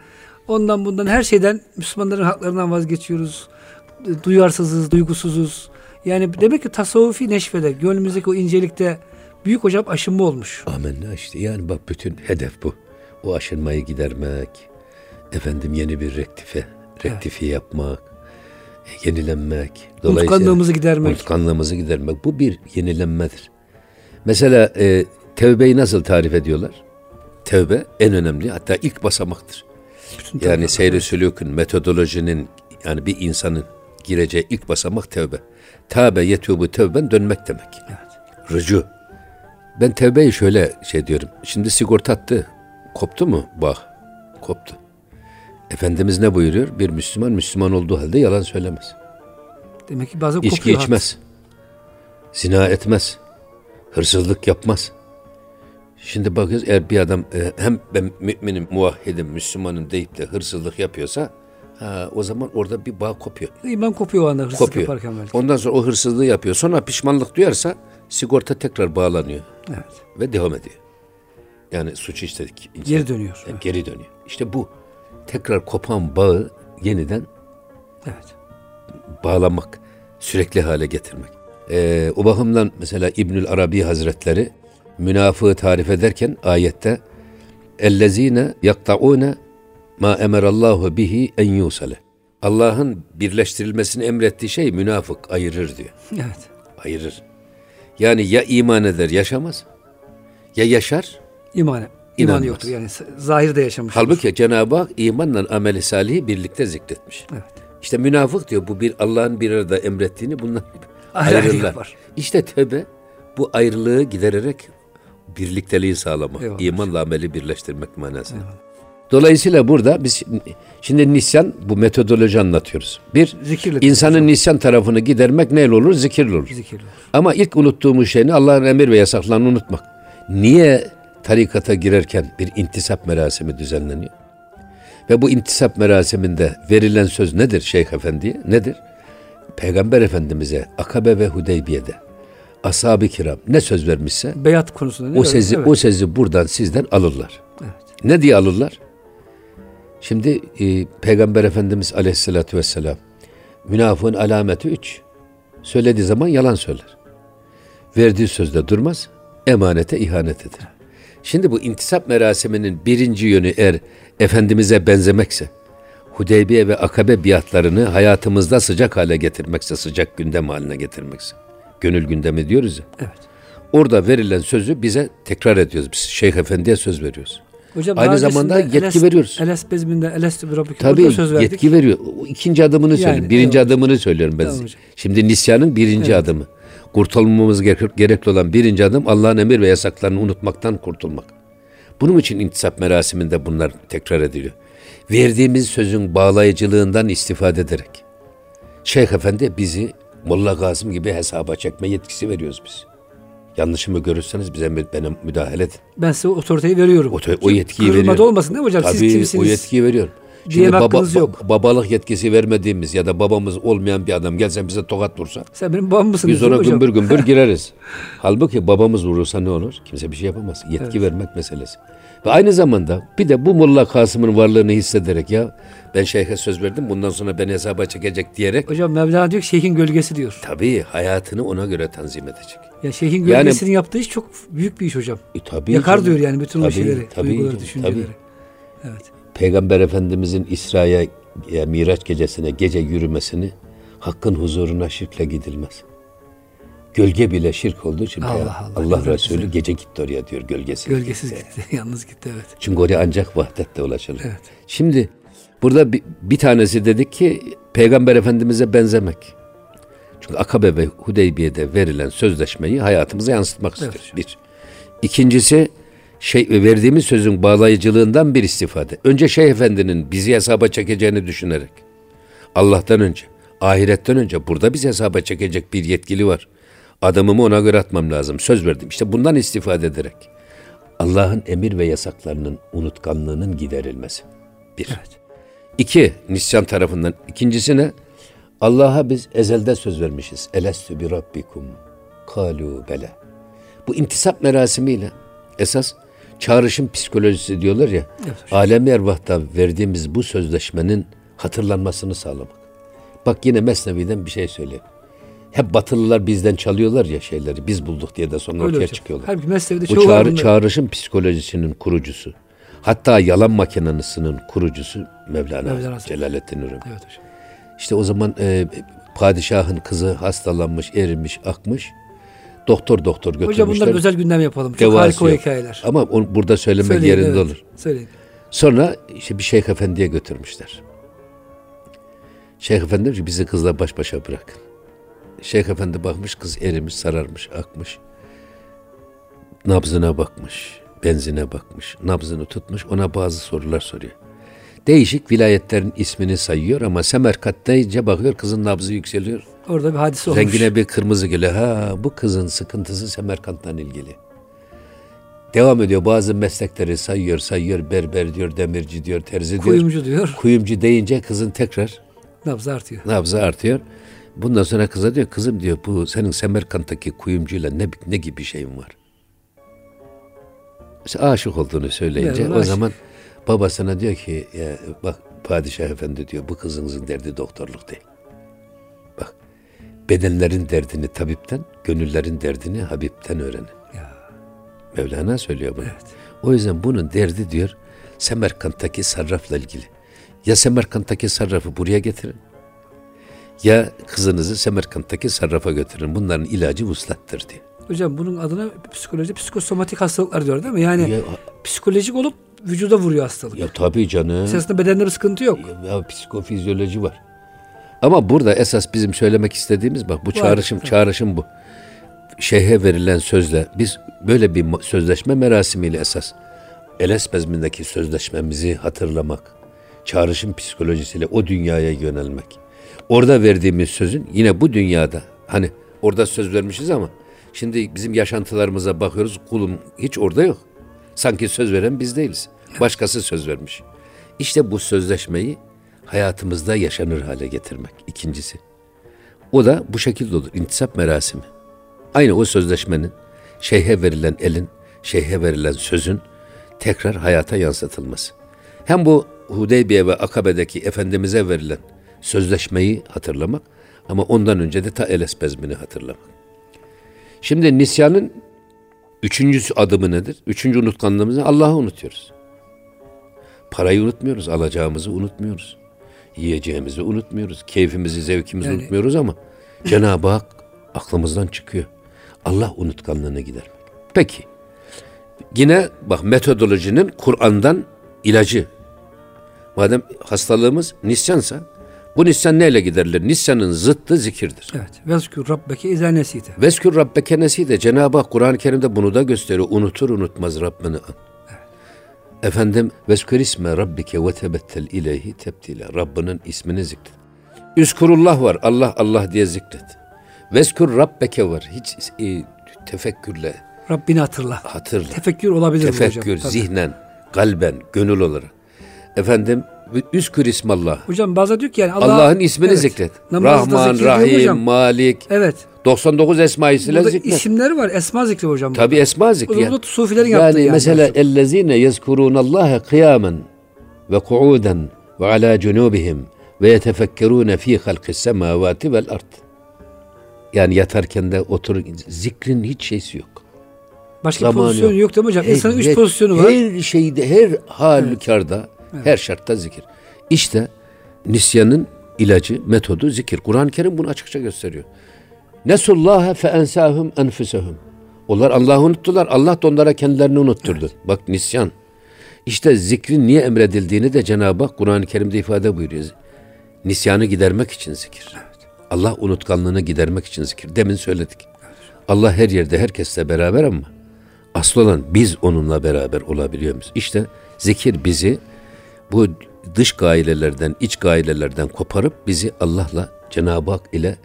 Speaker 2: ondan bundan her şeyden Müslümanların haklarından vazgeçiyoruz. Duyarsızız, duygusuzuz. Yani demek ki tasavvufi neşvede, gönlümüzdeki o incelikte büyük hocam aşınma olmuş.
Speaker 3: Amenna işte yani bak bütün hedef bu. O aşınmayı gidermek, efendim yeni bir rektife, rektifiye yapmak, yenilenmek.
Speaker 2: Unutkanlığımızı gidermek.
Speaker 3: Unutkanlığımızı gidermek. Bu bir yenilenmedir. Mesela e, tevbeyi nasıl tarif ediyorlar? Tevbe en önemli hatta ilk basamaktır.
Speaker 2: Bütün
Speaker 3: Yani seyri sülükün, metodolojinin yani bir insanın gireceği ilk basamak tevbe. Tevbe yetubu tevben dönmek demek.
Speaker 2: Evet.
Speaker 3: Rıcu. Ben tevbeyi şöyle şey diyorum. Şimdi sigorta attı. Koptu mu? Bak. Koptu. Efendimiz ne buyuruyor? Bir Müslüman Müslüman olduğu halde yalan söylemez.
Speaker 2: Demek ki bazen
Speaker 3: İçki
Speaker 2: kopuyor hat.
Speaker 3: içmez. Zina etmez. Hırsızlık yapmaz. Şimdi bakıyoruz eğer bir adam e, hem ben müminim, muvahhidim, Müslümanım deyip de hırsızlık yapıyorsa ha, o zaman orada bir bağ kopuyor.
Speaker 2: İman kopuyor o anda hırsızlık
Speaker 3: Kopuyor.
Speaker 2: yaparken belki.
Speaker 3: Ondan sonra o hırsızlığı yapıyor. Sonra pişmanlık duyarsa sigorta tekrar bağlanıyor
Speaker 2: Evet.
Speaker 3: ve devam ediyor. Yani suç işledik. insan.
Speaker 2: Geri dönüyor.
Speaker 3: Yani Geri dönüyor. İşte bu tekrar kopan bağı yeniden
Speaker 2: Evet.
Speaker 3: bağlamak, sürekli hale getirmek. Ee, o bakımdan mesela İbnül Arabi Hazretleri münafığı tarif ederken ayette ellezine yaktaune ma emerallahu bihi en yusale. Allah'ın birleştirilmesini emrettiği şey münafık ayırır diyor.
Speaker 2: Evet.
Speaker 3: Ayırır. Yani ya iman eder yaşamaz ya yaşar
Speaker 2: İman, iman
Speaker 3: İnanmaz.
Speaker 2: yoktur. Yani zahirde yaşamış.
Speaker 3: Halbuki Cenab-ı Hak imanla ameli salihi birlikte zikretmiş.
Speaker 2: Evet.
Speaker 3: İşte münafık diyor bu bir Allah'ın bir arada emrettiğini bunlar
Speaker 2: Ayrı ayrı
Speaker 3: ayrılırlar. İşte tövbe bu ayrılığı gidererek birlikteliği sağlamak,
Speaker 2: Eyvallah.
Speaker 3: imanla ameli birleştirmek manasında. Dolayısıyla burada biz şimdi nisyan bu metodoloji anlatıyoruz. Bir,
Speaker 2: Zikirle
Speaker 3: insanın nisyan tarafını gidermek neyle olur? Zikirle olur.
Speaker 2: Zikirli.
Speaker 3: Ama ilk unuttuğumuz şey ne? Allah'ın emir ve yasaklarını unutmak. Niye tarikata girerken bir intisap merasimi düzenleniyor? Ve bu intisap merasiminde verilen söz nedir Şeyh Efendi'ye? Nedir? Peygamber Efendimiz'e Akabe ve Hudeybiye'de ashab-ı kiram ne söz vermişse
Speaker 2: Beyat konusunda ne
Speaker 3: o sezi
Speaker 2: Evet.
Speaker 3: o sezi buradan sizden alırlar.
Speaker 2: Evet.
Speaker 3: Ne diye alırlar? Şimdi e, Peygamber Efendimiz Aleyhisselatü Vesselam münafığın alameti üç. Söylediği zaman yalan söyler. Verdiği sözde durmaz, emanete ihanet eder. Şimdi bu intisap merasiminin birinci yönü eğer Efendimiz'e benzemekse, Hudeybiye ve Akabe biatlarını hayatımızda sıcak hale getirmekse, sıcak gündem haline getirmekse. Gönül gündemi diyoruz ya.
Speaker 2: Evet.
Speaker 3: Orada verilen sözü bize tekrar ediyoruz biz. Şeyh Efendi'ye söz veriyoruz.
Speaker 2: Hocam
Speaker 3: Aynı zamanda yetki veriyoruz.
Speaker 2: Eles bezminde Eles bir Rabbike
Speaker 3: Tabii
Speaker 2: söz verdik.
Speaker 3: yetki veriyor. İkinci adımını söylüyorum. Birinci
Speaker 2: evet.
Speaker 3: adımını söylüyorum ben
Speaker 2: Tamam hocam.
Speaker 3: Şimdi nisyanın birinci adımı. Kurtulmamız gerek- gerekli olan birinci adım Allah'ın emir ve yasaklarını unutmaktan kurtulmak. Bunun için intisap merasiminde bunlar tekrar ediliyor. Verdiğimiz sözün bağlayıcılığından istifade ederek. Şeyh Efendi bizi Molla Kasım gibi hesaba çekme yetkisi veriyoruz biz. Yanlışımı görürseniz bize bana müdahale edin.
Speaker 2: Ben size otoriteyi veriyorum.
Speaker 3: O, o yetkiyi
Speaker 2: Kırılma
Speaker 3: veriyorum.
Speaker 2: olmasın değil mi hocam? Siz
Speaker 3: Tabii
Speaker 2: kimsiniz?
Speaker 3: o yetkiyi veriyorum.
Speaker 2: Diyem hakkınız yok.
Speaker 3: babalık yetkisi vermediğimiz ya da babamız olmayan bir adam gelse bize tokat vursa
Speaker 2: Sen benim babam mısın?
Speaker 3: biz ona gümbür gümbür gireriz. Halbuki babamız vurursa ne olur? Kimse bir şey yapamaz. Yetki vermek meselesi. Ve aynı zamanda bir de bu Molla Kasım'ın varlığını hissederek ya ben şeyhe söz verdim bundan sonra beni hesaba çekecek diyerek
Speaker 2: Hocam Mevlana diyor şeyhin gölgesi diyor.
Speaker 3: tabii hayatını ona göre tanzim edecek.
Speaker 2: Ya şeyhin
Speaker 3: Yani-
Speaker 2: gölgesinin yaptığı iş çok büyük bir iş hocam.
Speaker 3: E, tabii
Speaker 2: Yakar
Speaker 3: canım.
Speaker 2: diyor yani bütün o
Speaker 3: Tabii,
Speaker 2: şeyleri,
Speaker 3: tabii
Speaker 2: duyguları,
Speaker 3: canım,
Speaker 2: düşünceleri.
Speaker 3: tabii.
Speaker 2: Evet.
Speaker 3: Peygamber Efendimizin İsra'ya ya Miraç gecesine gece yürümesini hakkın huzuruna şirkle gidilmez. Gölge bile şirk olduğu için
Speaker 2: Allah
Speaker 3: Allah,
Speaker 2: Allah,
Speaker 3: Allah Resulü gece gitti oraya diyor gölgesiz.
Speaker 2: Gölgesiz gitti. Yalnız gitti evet.
Speaker 3: Çünkü oraya ancak vahdette ulaşılır.
Speaker 2: Evet.
Speaker 3: Şimdi burada bir, bir tanesi dedik ki Peygamber Efendimiz'e benzemek. Çünkü Akabe ve Hudeybiye'de verilen sözleşmeyi hayatımıza yansıtmak
Speaker 2: Evet.
Speaker 3: istiyoruz. Bir. İkincisi şey verdiğimiz sözün bağlayıcılığından bir istifade. Önce Şeyh Efendi'nin bizi hesaba çekeceğini düşünerek Allah'tan önce, ahiretten önce burada bizi hesaba çekecek bir yetkili var. Adımımı ona göre atmam lazım. Söz verdim. İşte bundan istifade ederek Allah'ın emir ve yasaklarının unutkanlığının giderilmesi. Bir.
Speaker 2: Evet.
Speaker 3: İki, nisyan tarafından. İkincisi ne? Allah'a biz ezelde söz vermişiz. Elestü bi rabbikum. Kalu bele. Bu intisap merasimiyle esas çağrışım psikolojisi diyorlar ya.
Speaker 2: Evet
Speaker 3: alemi ervahta verdiğimiz bu sözleşmenin hatırlanmasını sağlamak. Bak yine Mesnevi'den bir şey söyleyeyim. Hep Batılılar bizden çalıyorlar ya şeyleri. Biz bulduk diye de sonra
Speaker 2: Öyle
Speaker 3: ortaya
Speaker 2: hocam.
Speaker 3: çıkıyorlar.
Speaker 2: Halbuki mesleğinde
Speaker 3: Bu çağrı, çağrışım psikolojisinin kurucusu. Hatta yalan makinanısının kurucusu Mevlana,
Speaker 2: Mevlana.
Speaker 3: Celaleddin Rumi.
Speaker 2: Evet hocam.
Speaker 3: İşte o zaman e, padişahın kızı hastalanmış, erimiş, akmış. Doktor doktor götürmüşler.
Speaker 2: Hocam bunlar özel gündem yapalım. Çok
Speaker 3: Devası
Speaker 2: harika
Speaker 3: yok.
Speaker 2: hikayeler.
Speaker 3: Ama onu burada söylemek
Speaker 2: Söyleyin,
Speaker 3: yerinde
Speaker 2: evet.
Speaker 3: olur.
Speaker 2: Söyleyin.
Speaker 3: Sonra işte bir şeyh efendiye götürmüşler. Şeyh efendi demiş ki bizi kızla baş başa bırakın. Şeyh efendi bakmış kız erimiş, sararmış, akmış. Nabzına bakmış, benzine bakmış, nabzını tutmuş ona bazı sorular soruyor. Değişik vilayetlerin ismini sayıyor ama Semerkant deyince bakıyor kızın nabzı yükseliyor.
Speaker 2: Orada bir hadise olmuş.
Speaker 3: Rengine bir kırmızı geliyor. Ha bu kızın sıkıntısı Semerkant'tan ilgili. Devam ediyor bazı meslekleri sayıyor sayıyor berber diyor demirci diyor terzi diyor.
Speaker 2: Kuyumcu diyor.
Speaker 3: Kuyumcu deyince kızın tekrar
Speaker 2: Nabzı artıyor.
Speaker 3: nabzı artıyor. Bundan sonra kıza diyor kızım diyor bu senin Semerkant'taki kuyumcuyla ne, ne gibi şeyin var? Aşık olduğunu söyleyince
Speaker 2: Evet,
Speaker 3: o
Speaker 2: aşık.
Speaker 3: zaman babasına diyor ki ya bak padişah efendi diyor bu kızınızın derdi doktorluk değil. Bak bedenlerin derdini tabipten, gönüllerin derdini Habib'ten öğrenin.
Speaker 2: Ya.
Speaker 3: Mevlana söylüyor bunu.
Speaker 2: Evet.
Speaker 3: O yüzden bunun derdi diyor Semerkant'taki sarrafla ilgili. Ya Semerkant'taki sarrafı buraya getirin ya kızınızı Semerkant'taki sarrafa götürün. Bunların ilacı vuslattır diyor.
Speaker 2: Hocam bunun adına psikoloji psikosomatik hastalıklar diyor değil mi? Yani
Speaker 3: Ya,
Speaker 2: psikolojik olup vücuda vuruyor hastalık.
Speaker 3: ya tabii canım.
Speaker 2: Esasında bedende bir sıkıntı yok.
Speaker 3: Ya, ya psikofizyoloji var. Ama burada esas bizim söylemek istediğimiz bak bu çağrışım çağrışım bu. Şeyhe verilen sözle biz böyle bir sözleşme merasimiyle esas Eles bezmindeki sözleşmemizi hatırlamak, çağrışım psikolojisiyle o dünyaya yönelmek. Orada verdiğimiz sözün yine bu dünyada hani orada söz vermişiz ama şimdi bizim yaşantılarımıza bakıyoruz kulum hiç orada yok. Sanki söz veren biz değiliz. Başkası söz vermiş. İşte bu sözleşmeyi hayatımızda yaşanır hale getirmek ikincisi. O da bu şekilde olur. İntisap merasimi. Aynı o sözleşmenin şeyhe verilen elin, şeyhe verilen sözün tekrar hayata yansıtılması. Hem bu Hudeybiye ve Akabe'deki Efendimiz'e verilen sözleşmeyi hatırlamak ama ondan önce de ta Eles bezmini hatırlamak. Şimdi nisyanın üçüncü adımı nedir? Üçüncü unutkanlığımız? Allah'ı unutuyoruz. Parayı unutmuyoruz, alacağımızı unutmuyoruz. Yiyeceğimizi unutmuyoruz, keyfimizi, zevkimizi
Speaker 2: Yani-
Speaker 3: unutmuyoruz ama Cenab-ı Hak aklımızdan çıkıyor. Allah unutkanlığını gidermek. Peki. Yine bak metodolojinin Kur'an'dan ilacı. Madem hastalığımız nisyansa bu nisyan neyle giderilir? Nisyanın zıttı zikirdir.
Speaker 2: Evet. Vezkür rabbeke izâ nesite.
Speaker 3: Veskür Rabbeke nesi de Cenab-ı Hak Kur'an-ı Kerim'de bunu da gösteriyor. Unutur unutmaz Rabbini an. Efendim veskür isme Rabbike ve tebettel ileyhi tebtile. Rabbinin ismini zikret. Üskurullah var. Allah Allah diye zikret. Veskür Rabbeke var. Hiç e, tefekkürle
Speaker 2: Rabbini hatırla.
Speaker 3: hatırla.
Speaker 2: Tefekkür olabilir bu hocam.
Speaker 3: Tefekkür, zihnen, kalben, gönül olarak. Efendim üskür ismallah.
Speaker 2: Hocam bazen diyor ki yani Allah,
Speaker 3: Allah'ın ismini
Speaker 2: Evet.
Speaker 3: zikret.
Speaker 2: Namazda
Speaker 3: Rahman, Rahim,
Speaker 2: hocam.
Speaker 3: Malik.
Speaker 2: Evet.
Speaker 3: 99 esma-isiyle
Speaker 2: Burada
Speaker 3: zikret.
Speaker 2: isimleri var. Esma zikri hocam.
Speaker 3: Tabi esma zikri.
Speaker 2: Da sufilerin yaptığı
Speaker 3: yani.
Speaker 2: yani.
Speaker 3: mesela ellezine yezkurunallaha kıyamen ve kuuden ve ala cunubihim ve yetefekkerune fi halkis semavati vel ard. Yani yatarken de otur zikrin hiç şeysi yok.
Speaker 2: Başka
Speaker 3: zamanı
Speaker 2: pozisyon
Speaker 3: yok.
Speaker 2: yok değil mi hocam? İnsanın
Speaker 3: Her-
Speaker 2: üç
Speaker 3: her-
Speaker 2: pozisyonu var.
Speaker 3: Her şeyde, her halükarda, her şartta zikir. İşte nisyanın ilacı, metodu zikir. Kur'an-ı Kerim bunu açıkça gösteriyor. Nesullaha fe ensahum enfusehum. Onlar Allah'ı unuttular. Allah da onlara kendilerini unutturdu. Bak nisyan. İşte zikrin niye emredildiğini de Cenab-ı Hak Kur'an-ı Kerim'de ifade buyuruyor. Nisyanı gidermek için zikir. Allah unutkanlığını gidermek için zikir. Demin söyledik. Allah her yerde herkesle beraber ama asıl olan biz onunla beraber olabiliyor muyuz? İşte zikir bizi bu dış gailelerden, iç gailelerden koparıp bizi Allah'la Cenab-ı Hak ile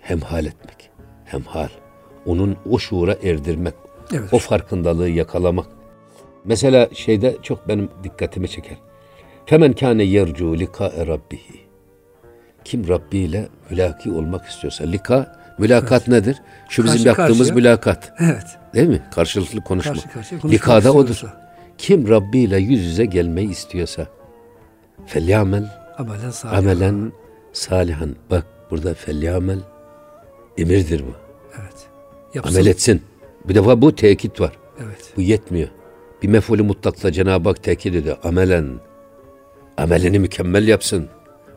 Speaker 3: hemhal etmek. Hemhal. Onun o şuura erdirmek.
Speaker 2: Evet.
Speaker 3: O farkındalığı yakalamak. Mesela şeyde çok benim dikkatimi çeker. Femen kâne yercu likâe rabbihi. Kim Rabbi ile mülaki olmak istiyorsa. Lika, mülakat nedir? Şu bizim
Speaker 2: Karşı
Speaker 3: yaptığımız
Speaker 2: karşıya.
Speaker 3: mülakat.
Speaker 2: Evet.
Speaker 3: Değil mi? Karşılıklı konuşma.
Speaker 2: Karşı karşıya
Speaker 3: Likada odur. Kim Rabbi ile yüz yüze gelmeyi istiyorsa. Felyamel
Speaker 2: Amelen salih.
Speaker 3: amelen salihan. Bak burada felyamel emirdir bu.
Speaker 2: Evet. Yapsın.
Speaker 3: Amel etsin. Bir defa bu tekit var.
Speaker 2: Evet.
Speaker 3: Bu yetmiyor. Bir mefulü mutlakla Cenab-ı Hak tekit ediyor. Amelen. Amelini mükemmel yapsın.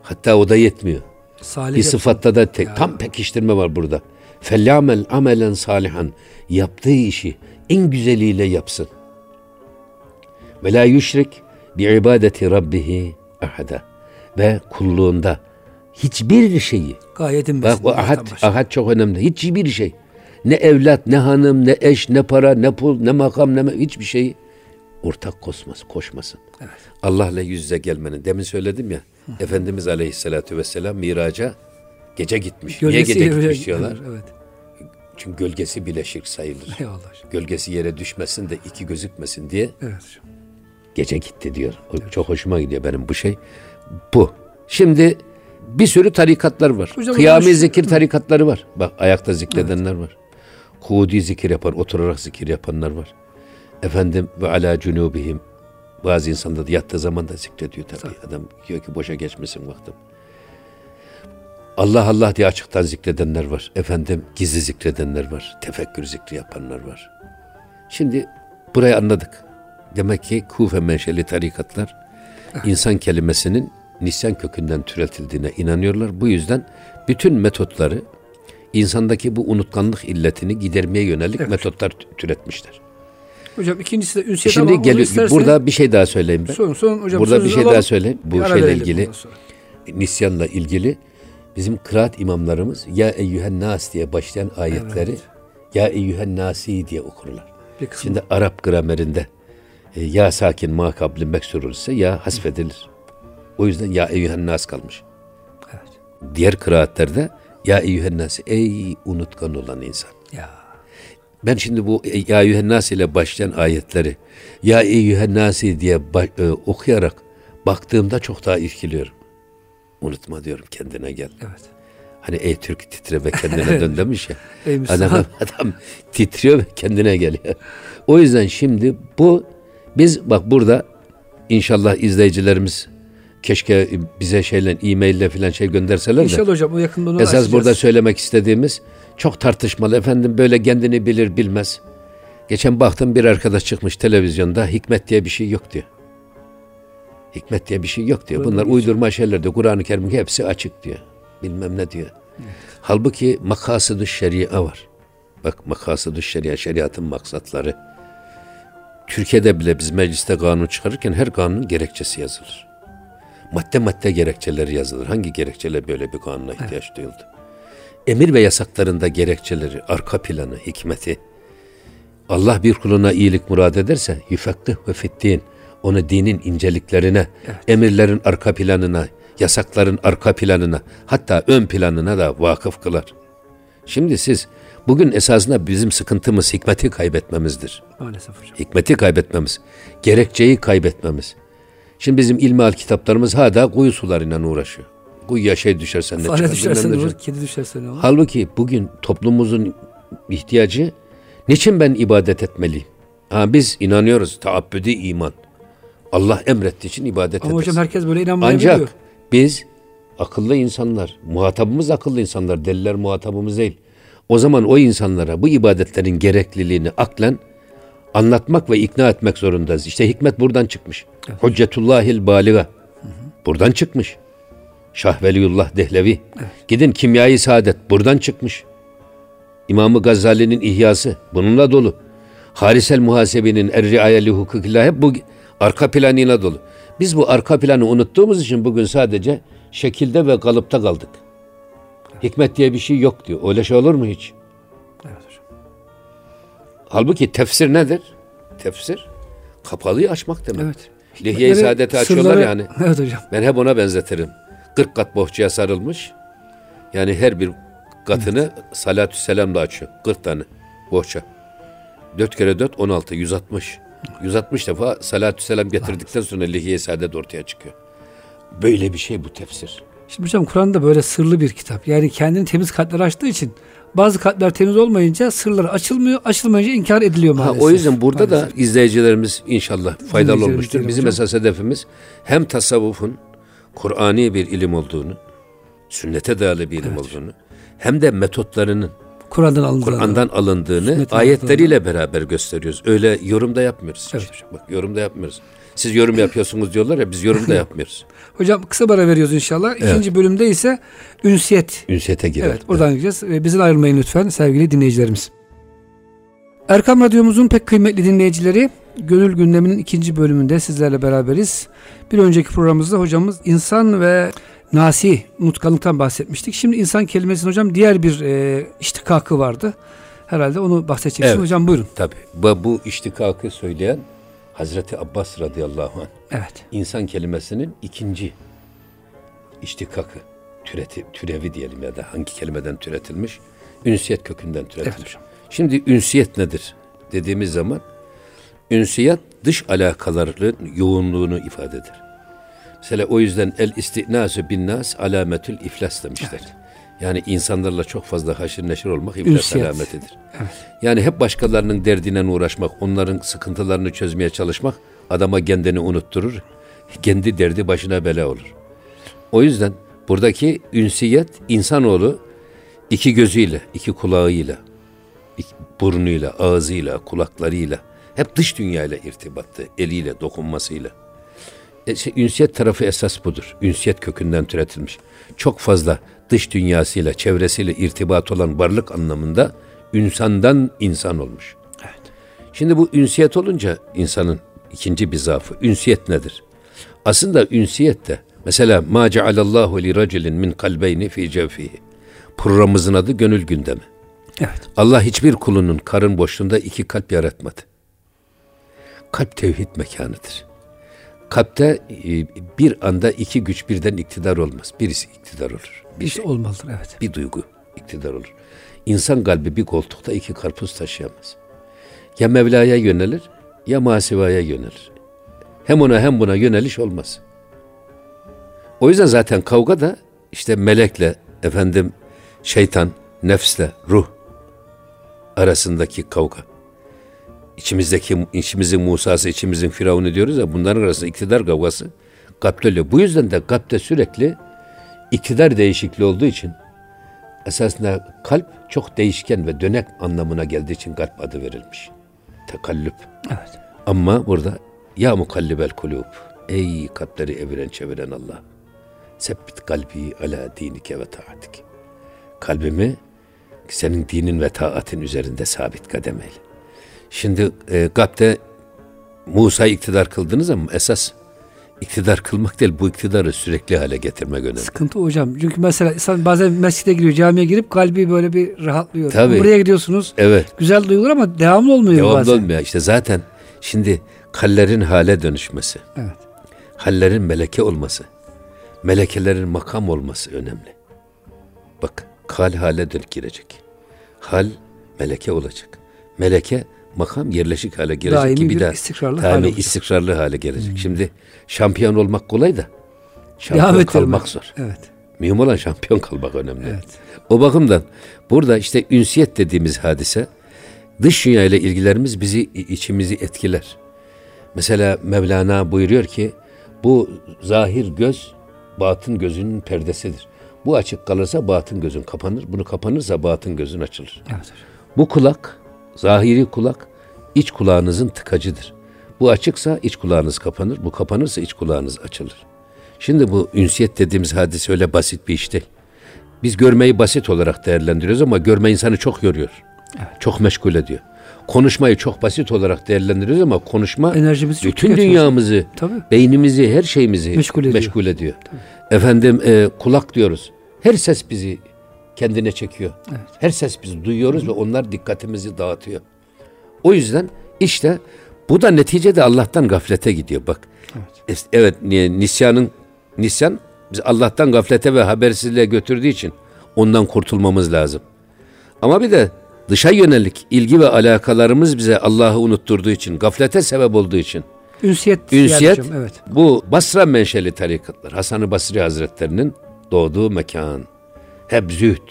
Speaker 3: Hatta o da yetmiyor.
Speaker 2: Salih
Speaker 3: Bir sıfatta da tek, tam pekiştirme var burada. Felyamel amelen salihan. Yaptığı işi en güzeliyle yapsın. Ve la yüşrik bi ibadeti rabbihi ahada. Ve kulluğunda hiçbir şeyi
Speaker 2: Gayetin
Speaker 3: Bak o ahad, ahad çok önemli. Hiçbir şey. Ne evlat, ne hanım, ne eş, ne para, ne pul, ne makam, ne hiçbir şey ortak koşmasın, koşmasın. Allah'la yüz yüze gelmenin. Demin söyledim ya. Efendimiz Aleyhisselatü Vesselam miraca gece gitmiş. Niye gece gitmiş
Speaker 2: bile-
Speaker 3: diyorlar?
Speaker 2: Evet.
Speaker 3: Çünkü gölgesi bile şirk sayılır.
Speaker 2: Eyvallah.
Speaker 3: Gölgesi yere düşmesin de iki gözükmesin diye
Speaker 2: Evet.
Speaker 3: Gece gitti diyor. O Çok hoşuma gidiyor benim bu şey. Bu. Şimdi bir sürü tarikatlar var.
Speaker 2: Hocam,
Speaker 3: Kıyami
Speaker 2: hocam
Speaker 3: zikir tarikatları var. Bak ayakta zikredenler var. Kudi zikir yapan, oturarak zikir yapanlar var. Efendim ve ala cunubihim. Bazı insanlar da yattığı zaman da zikrediyor tabii. Adam diyor ki boşa geçmesin vaktim. Allah Allah diye açıktan zikredenler var. Efendim gizli zikredenler var. Tefekkür zikri yapanlar var. Şimdi burayı anladık. Demek ki Kufe menşeli tarikatlar insan kelimesinin nisyan kökünden türetildiğine inanıyorlar. Bu yüzden bütün metotları insandaki bu unutkanlık illetini gidermeye yönelik metotlar tü- türetmişler.
Speaker 2: Hocam ikincisi de ünsiyet
Speaker 3: Şimdi
Speaker 2: ama onu
Speaker 3: geliyor
Speaker 2: isterseniz-
Speaker 3: burada bir şey daha söyleyeyim ben.
Speaker 2: Sorun, sorun hocam.
Speaker 3: Burada bir şey
Speaker 2: alalım.
Speaker 3: daha söyleyeyim. Bu şeyle ilgili nisyanla ilgili bizim kıraat imamlarımız ya eyyühen nas diye başlayan ayetleri ya eyyühen nasi diye okurlar. Şimdi Arap gramerinde e, ya sakin ma kabli meksur ise ya hasfedilir. O yüzden ya eyyühen nas kalmış.
Speaker 2: Evet.
Speaker 3: Diğer kıraatlerde ya eyyühen nas ey unutkan olan insan.
Speaker 2: Ya.
Speaker 3: Ben şimdi bu ya eyyühen nas ile başlayan ayetleri ya eyyühen nasi diye ba- e, okuyarak baktığımda çok daha irkiliyorum. Unutma diyorum kendine gel.
Speaker 2: Evet.
Speaker 3: Hani ey Türk titre ve kendine dön demiş ya.
Speaker 2: Ey Müslüman.
Speaker 3: adam, adam titriyor ve kendine geliyor. O yüzden şimdi bu biz bak burada inşallah izleyicilerimiz keşke bize şeyle e-maille falan şey gönderseler de.
Speaker 2: İnşallah hocam o yakında onu
Speaker 3: Esas
Speaker 2: açacağız.
Speaker 3: burada söylemek istediğimiz çok tartışmalı efendim böyle kendini bilir bilmez. Geçen baktım bir arkadaş çıkmış televizyonda hikmet diye bir şey yok diyor. Hikmet diye bir şey yok diyor. Bunlar
Speaker 2: geçiyor.
Speaker 3: uydurma şeyler diyor. Kur'an-ı Kerim'in hepsi açık diyor. Bilmem ne diyor. Halbuki makasıdü şeria var. Bak makasıdü şeria, şeriatın maksatları. Türkiye'de bile biz mecliste kanun çıkarırken her kanunun gerekçesi yazılır. Madde madde gerekçeleri yazılır. Hangi gerekçeler böyle bir kanuna ihtiyaç duyuldu? Emir ve yasaklarında gerekçeleri, arka planı, hikmeti. Allah bir kuluna iyilik murad ederse yüfekkih ve fittin. Onu dinin inceliklerine, emirlerin arka planına, yasakların arka planına, hatta ön planına da vakıf kılar. Şimdi siz bugün esasında bizim sıkıntımız hikmeti kaybetmemizdir.
Speaker 2: Maalesef hocam.
Speaker 3: Hikmeti kaybetmemiz, gerekçeyi kaybetmemiz. Şimdi bizim ilmihal kitaplarımız hala kuyu sularıyla uğraşıyor. Kuyuya şey düşersen ne
Speaker 2: Fare
Speaker 3: çıkar,
Speaker 2: düşerse
Speaker 3: bilmem
Speaker 2: ne
Speaker 3: ne
Speaker 2: olur, kedi düşerse ne olur?
Speaker 3: Halbuki bugün toplumumuzun ihtiyacı niçin ben ibadet etmeliyim? Ha, biz inanıyoruz taabbüdi iman. Allah emrettiği için ibadet
Speaker 2: Ama
Speaker 3: ederiz.
Speaker 2: hocam herkes böyle inanmayabiliyor.
Speaker 3: Ancak biz akıllı insanlar, muhatabımız akıllı insanlar, deliler muhatabımız değil. O zaman o insanlara bu ibadetlerin gerekliliğini aklen anlatmak ve ikna etmek zorundayız. İşte hikmet buradan çıkmış. Hüccetullahil baliga. Buradan çıkmış. Şah Veliullah Dehlevi. Gidin Kimyayı Saadet buradan çıkmış. İmamı Gazali'nin İhyası bununla dolu. Harisel Muhasebi'nin Er-Riayeli Hukukillah hep bu arka planıyla dolu. Biz bu arka planı unuttuğumuz için bugün sadece şekilde ve kalıpta kaldık. Hikmet diye bir şey yok diyor. Öyle şey olur mu hiç?
Speaker 2: Evet hocam.
Speaker 3: Halbuki tefsir nedir? Tefsir kapalıyı açmak demek.
Speaker 2: Evet.
Speaker 3: Lihye-i Saadet'i açıyorlar
Speaker 2: sırları-
Speaker 3: yani.
Speaker 2: Evet hocam.
Speaker 3: Ben hep ona benzetirim. 40 kat bohçaya sarılmış. Yani her bir katını salatü selamla açıyor. 40 tane bohça. 4 kere 4 16 160. 160 defa salatü selam getirdikten sonra lihiye saadet ortaya çıkıyor. Böyle bir şey bu tefsir.
Speaker 2: Şimdi hocam Kur'an'da böyle sırlı bir kitap. Yani kendini temiz kalpler açtığı için bazı kalpler temiz olmayınca sırları açılmıyor. Açılmayınca inkar ediliyor
Speaker 3: Ha,
Speaker 2: maalesef.
Speaker 3: o yüzden burada
Speaker 2: Maalesef.
Speaker 3: da izleyicilerimiz inşallah faydalı olmuştur. Bizim
Speaker 2: hocam.
Speaker 3: esas hedefimiz hem tasavvufun Kur'ani bir ilim olduğunu, sünnete dayalı bir ilim olduğunu, hem de metotlarının
Speaker 2: Kur'an'dan alındığını.
Speaker 3: Kur'an'dan alındığını
Speaker 2: Sünnetin
Speaker 3: ayetleriyle beraber gösteriyoruz. Öyle yorumda yapmıyoruz. hiç.
Speaker 2: Evet hocam.
Speaker 3: Bak yorumda yapmıyoruz. Siz yorum yapıyorsunuz diyorlar ya biz yorumda yapmıyoruz.
Speaker 2: Hocam kısa bara veriyoruz inşallah. İkinci bölümde ise ünsiyet.
Speaker 3: Ünsiyete girer.
Speaker 2: Evet buradan gideceğiz. Ve Bizden ayrılmayın lütfen sevgili dinleyicilerimiz. Erkam Radyomuzun pek kıymetli dinleyicileri Gönül Gündemi'nin ikinci bölümünde sizlerle beraberiz. Bir önceki programımızda hocamız insan ve nasi unutkanlıktan bahsetmiştik. Şimdi insan kelimesinin hocam diğer bir e, iştikakı vardı. Herhalde onu bahsedeceksiniz.
Speaker 3: Evet.
Speaker 2: Hocam buyurun.
Speaker 3: Tabii. Bu, bu iştikakı söyleyen Hazreti Abbas radıyallahu anh.
Speaker 2: Evet.
Speaker 3: İnsan kelimesinin ikinci iştikakı, türeti, türevi diyelim ya da hangi kelimeden türetilmiş? Ünsiyet kökünden türetilmiş.
Speaker 2: Evet.
Speaker 3: Şimdi ünsiyet nedir dediğimiz zaman ünsiyet dış alakaların yoğunluğunu ifade eder. Mesela o yüzden el istinasu bin nas alametül iflas demişler. Yani insanlarla çok fazla haşır neşir olmak
Speaker 2: Ünsiyet.
Speaker 3: alametidir. Yani hep başkalarının derdine uğraşmak, onların sıkıntılarını çözmeye çalışmak adama kendini unutturur. Kendi derdi başına bela olur. O yüzden buradaki ünsiyet insanoğlu iki gözüyle, iki kulağıyla, iki burnuyla, ağzıyla, kulaklarıyla hep dış dünyayla irtibattı. Eliyle, dokunmasıyla. E, şey, ünsiyet tarafı esas budur. Ünsiyet kökünden türetilmiş. Çok fazla dış dünyasıyla, çevresiyle irtibat olan varlık anlamında insandan insan olmuş. Şimdi bu ünsiyet olunca insanın ikinci bir zaafı. Ünsiyet nedir? Aslında ünsiyet de mesela ma cealallahu li raculin min kalbeyni fi cevfihi. Programımızın adı gönül gündemi.
Speaker 2: Evet.
Speaker 3: Allah hiçbir kulunun karın boşluğunda iki kalp yaratmadı. Kalp tevhid mekanıdır. Kalpte e, bir anda iki güç birden iktidar olmaz. Birisi iktidar olur. Bir,
Speaker 2: Bir şey olmalıdır evet.
Speaker 3: bir duygu iktidar olur. İnsan kalbi bir koltukta iki karpuz taşıyamaz. Ya Mevla'ya yönelir ya masivaya yönelir. Hem ona hem buna yöneliş olmaz. O yüzden zaten kavga da işte melekle efendim şeytan, nefsle, ruh arasındaki kavga. İçimizdeki içimizin Musa'sı, içimizin Firavun'u diyoruz ya bunların arasında iktidar kavgası Kalpte oluyor. Bu yüzden de kalpte sürekli iktidar değişikliği olduğu için esasında kalp çok değişken ve dönek anlamına geldiği için kalp adı verilmiş. Tekallüp.
Speaker 2: Evet.
Speaker 3: Ama burada ya mukallibel kulub. Ey kalpleri eviren çeviren Allah. Sebbit kalbi ala dinike ve taatik. Kalbimi senin dinin ve taatin üzerinde sabit kademeyle. Şimdi e, kalpte Musa iktidar kıldınız ama esas iktidar kılmak değil bu iktidarı sürekli hale getirmek önemli.
Speaker 2: Sıkıntı hocam. Çünkü mesela insan bazen mescide giriyor, camiye girip kalbi böyle bir rahatlıyor.
Speaker 3: Tabii.
Speaker 2: Buraya gidiyorsunuz.
Speaker 3: Evet.
Speaker 2: Güzel duygular ama devamlı olmuyor
Speaker 3: Devamlı
Speaker 2: bazen.
Speaker 3: olmuyor. İşte zaten şimdi hallerin hale dönüşmesi,
Speaker 2: Evet.
Speaker 3: hallerin meleke olması, melekelerin makam olması önemli. Bak hal hale dönüp girecek. Hal meleke olacak. Meleke makam yerleşik hale gelecek
Speaker 2: Daimi
Speaker 3: ki bir
Speaker 2: bir
Speaker 3: daha
Speaker 2: istikrarlı hal
Speaker 3: daimi
Speaker 2: olacak. Hmm.
Speaker 3: istikrarlı hale gelecek. Şimdi şampiyon olmak kolay da
Speaker 2: Devam
Speaker 3: şampiyon
Speaker 2: ettirmek.
Speaker 3: kalmak zor.
Speaker 2: Evet.
Speaker 3: Mühim olan şampiyon kalmak önemli.
Speaker 2: Evet.
Speaker 3: O bakımdan burada işte ünsiyet dediğimiz hadise dış dünya ile ilgilerimiz bizi içimizi etkiler. Mesela Mevlana buyuruyor ki bu zahir göz batın gözünün perdesidir. Bu açık kalırsa batın gözün kapanır. Bunu kapanırsa batın gözün açılır.
Speaker 2: Evet.
Speaker 3: Bu kulak, zahiri kulak iç kulağınızın tıkacıdır. Bu açıksa iç kulağınız kapanır, bu kapanırsa iç kulağınız açılır. Şimdi bu ünsiyet dediğimiz hadise öyle basit bir iş değil. Biz görmeyi basit olarak değerlendiriyoruz ama görme insanı çok yoruyor. Çok meşgul ediyor. Konuşmayı çok basit olarak değerlendiriyoruz ama konuşma
Speaker 2: Enerjimizi
Speaker 3: bütün dünyamızı,
Speaker 2: Tabii.
Speaker 3: beynimizi, her şeyimizi
Speaker 2: Meşgul
Speaker 3: meşgul
Speaker 2: ediyor.
Speaker 3: ediyor. Efendim e, kulak diyoruz. Her ses bizi kendine çekiyor. Her ses biz duyuyoruz ve onlar dikkatimizi dağıtıyor. O yüzden işte bu da neticede Allah'tan gaflete gidiyor bak. Evet, ni- nisyanın nisyan biz Allah'tan gaflete ve habersizliğe götürdüğü için ondan kurtulmamız lazım. Ama bir de dışa yönelik ilgi ve alakalarımız bize Allah'ı unutturduğu için, gaflete sebep olduğu için
Speaker 2: Ünsiyet.
Speaker 3: Ünsiyet
Speaker 2: Evet.
Speaker 3: bu Basra menşeli tarikatlar. Hasan-ı Basri Hazretlerinin doğduğu mekan. Hep zühd,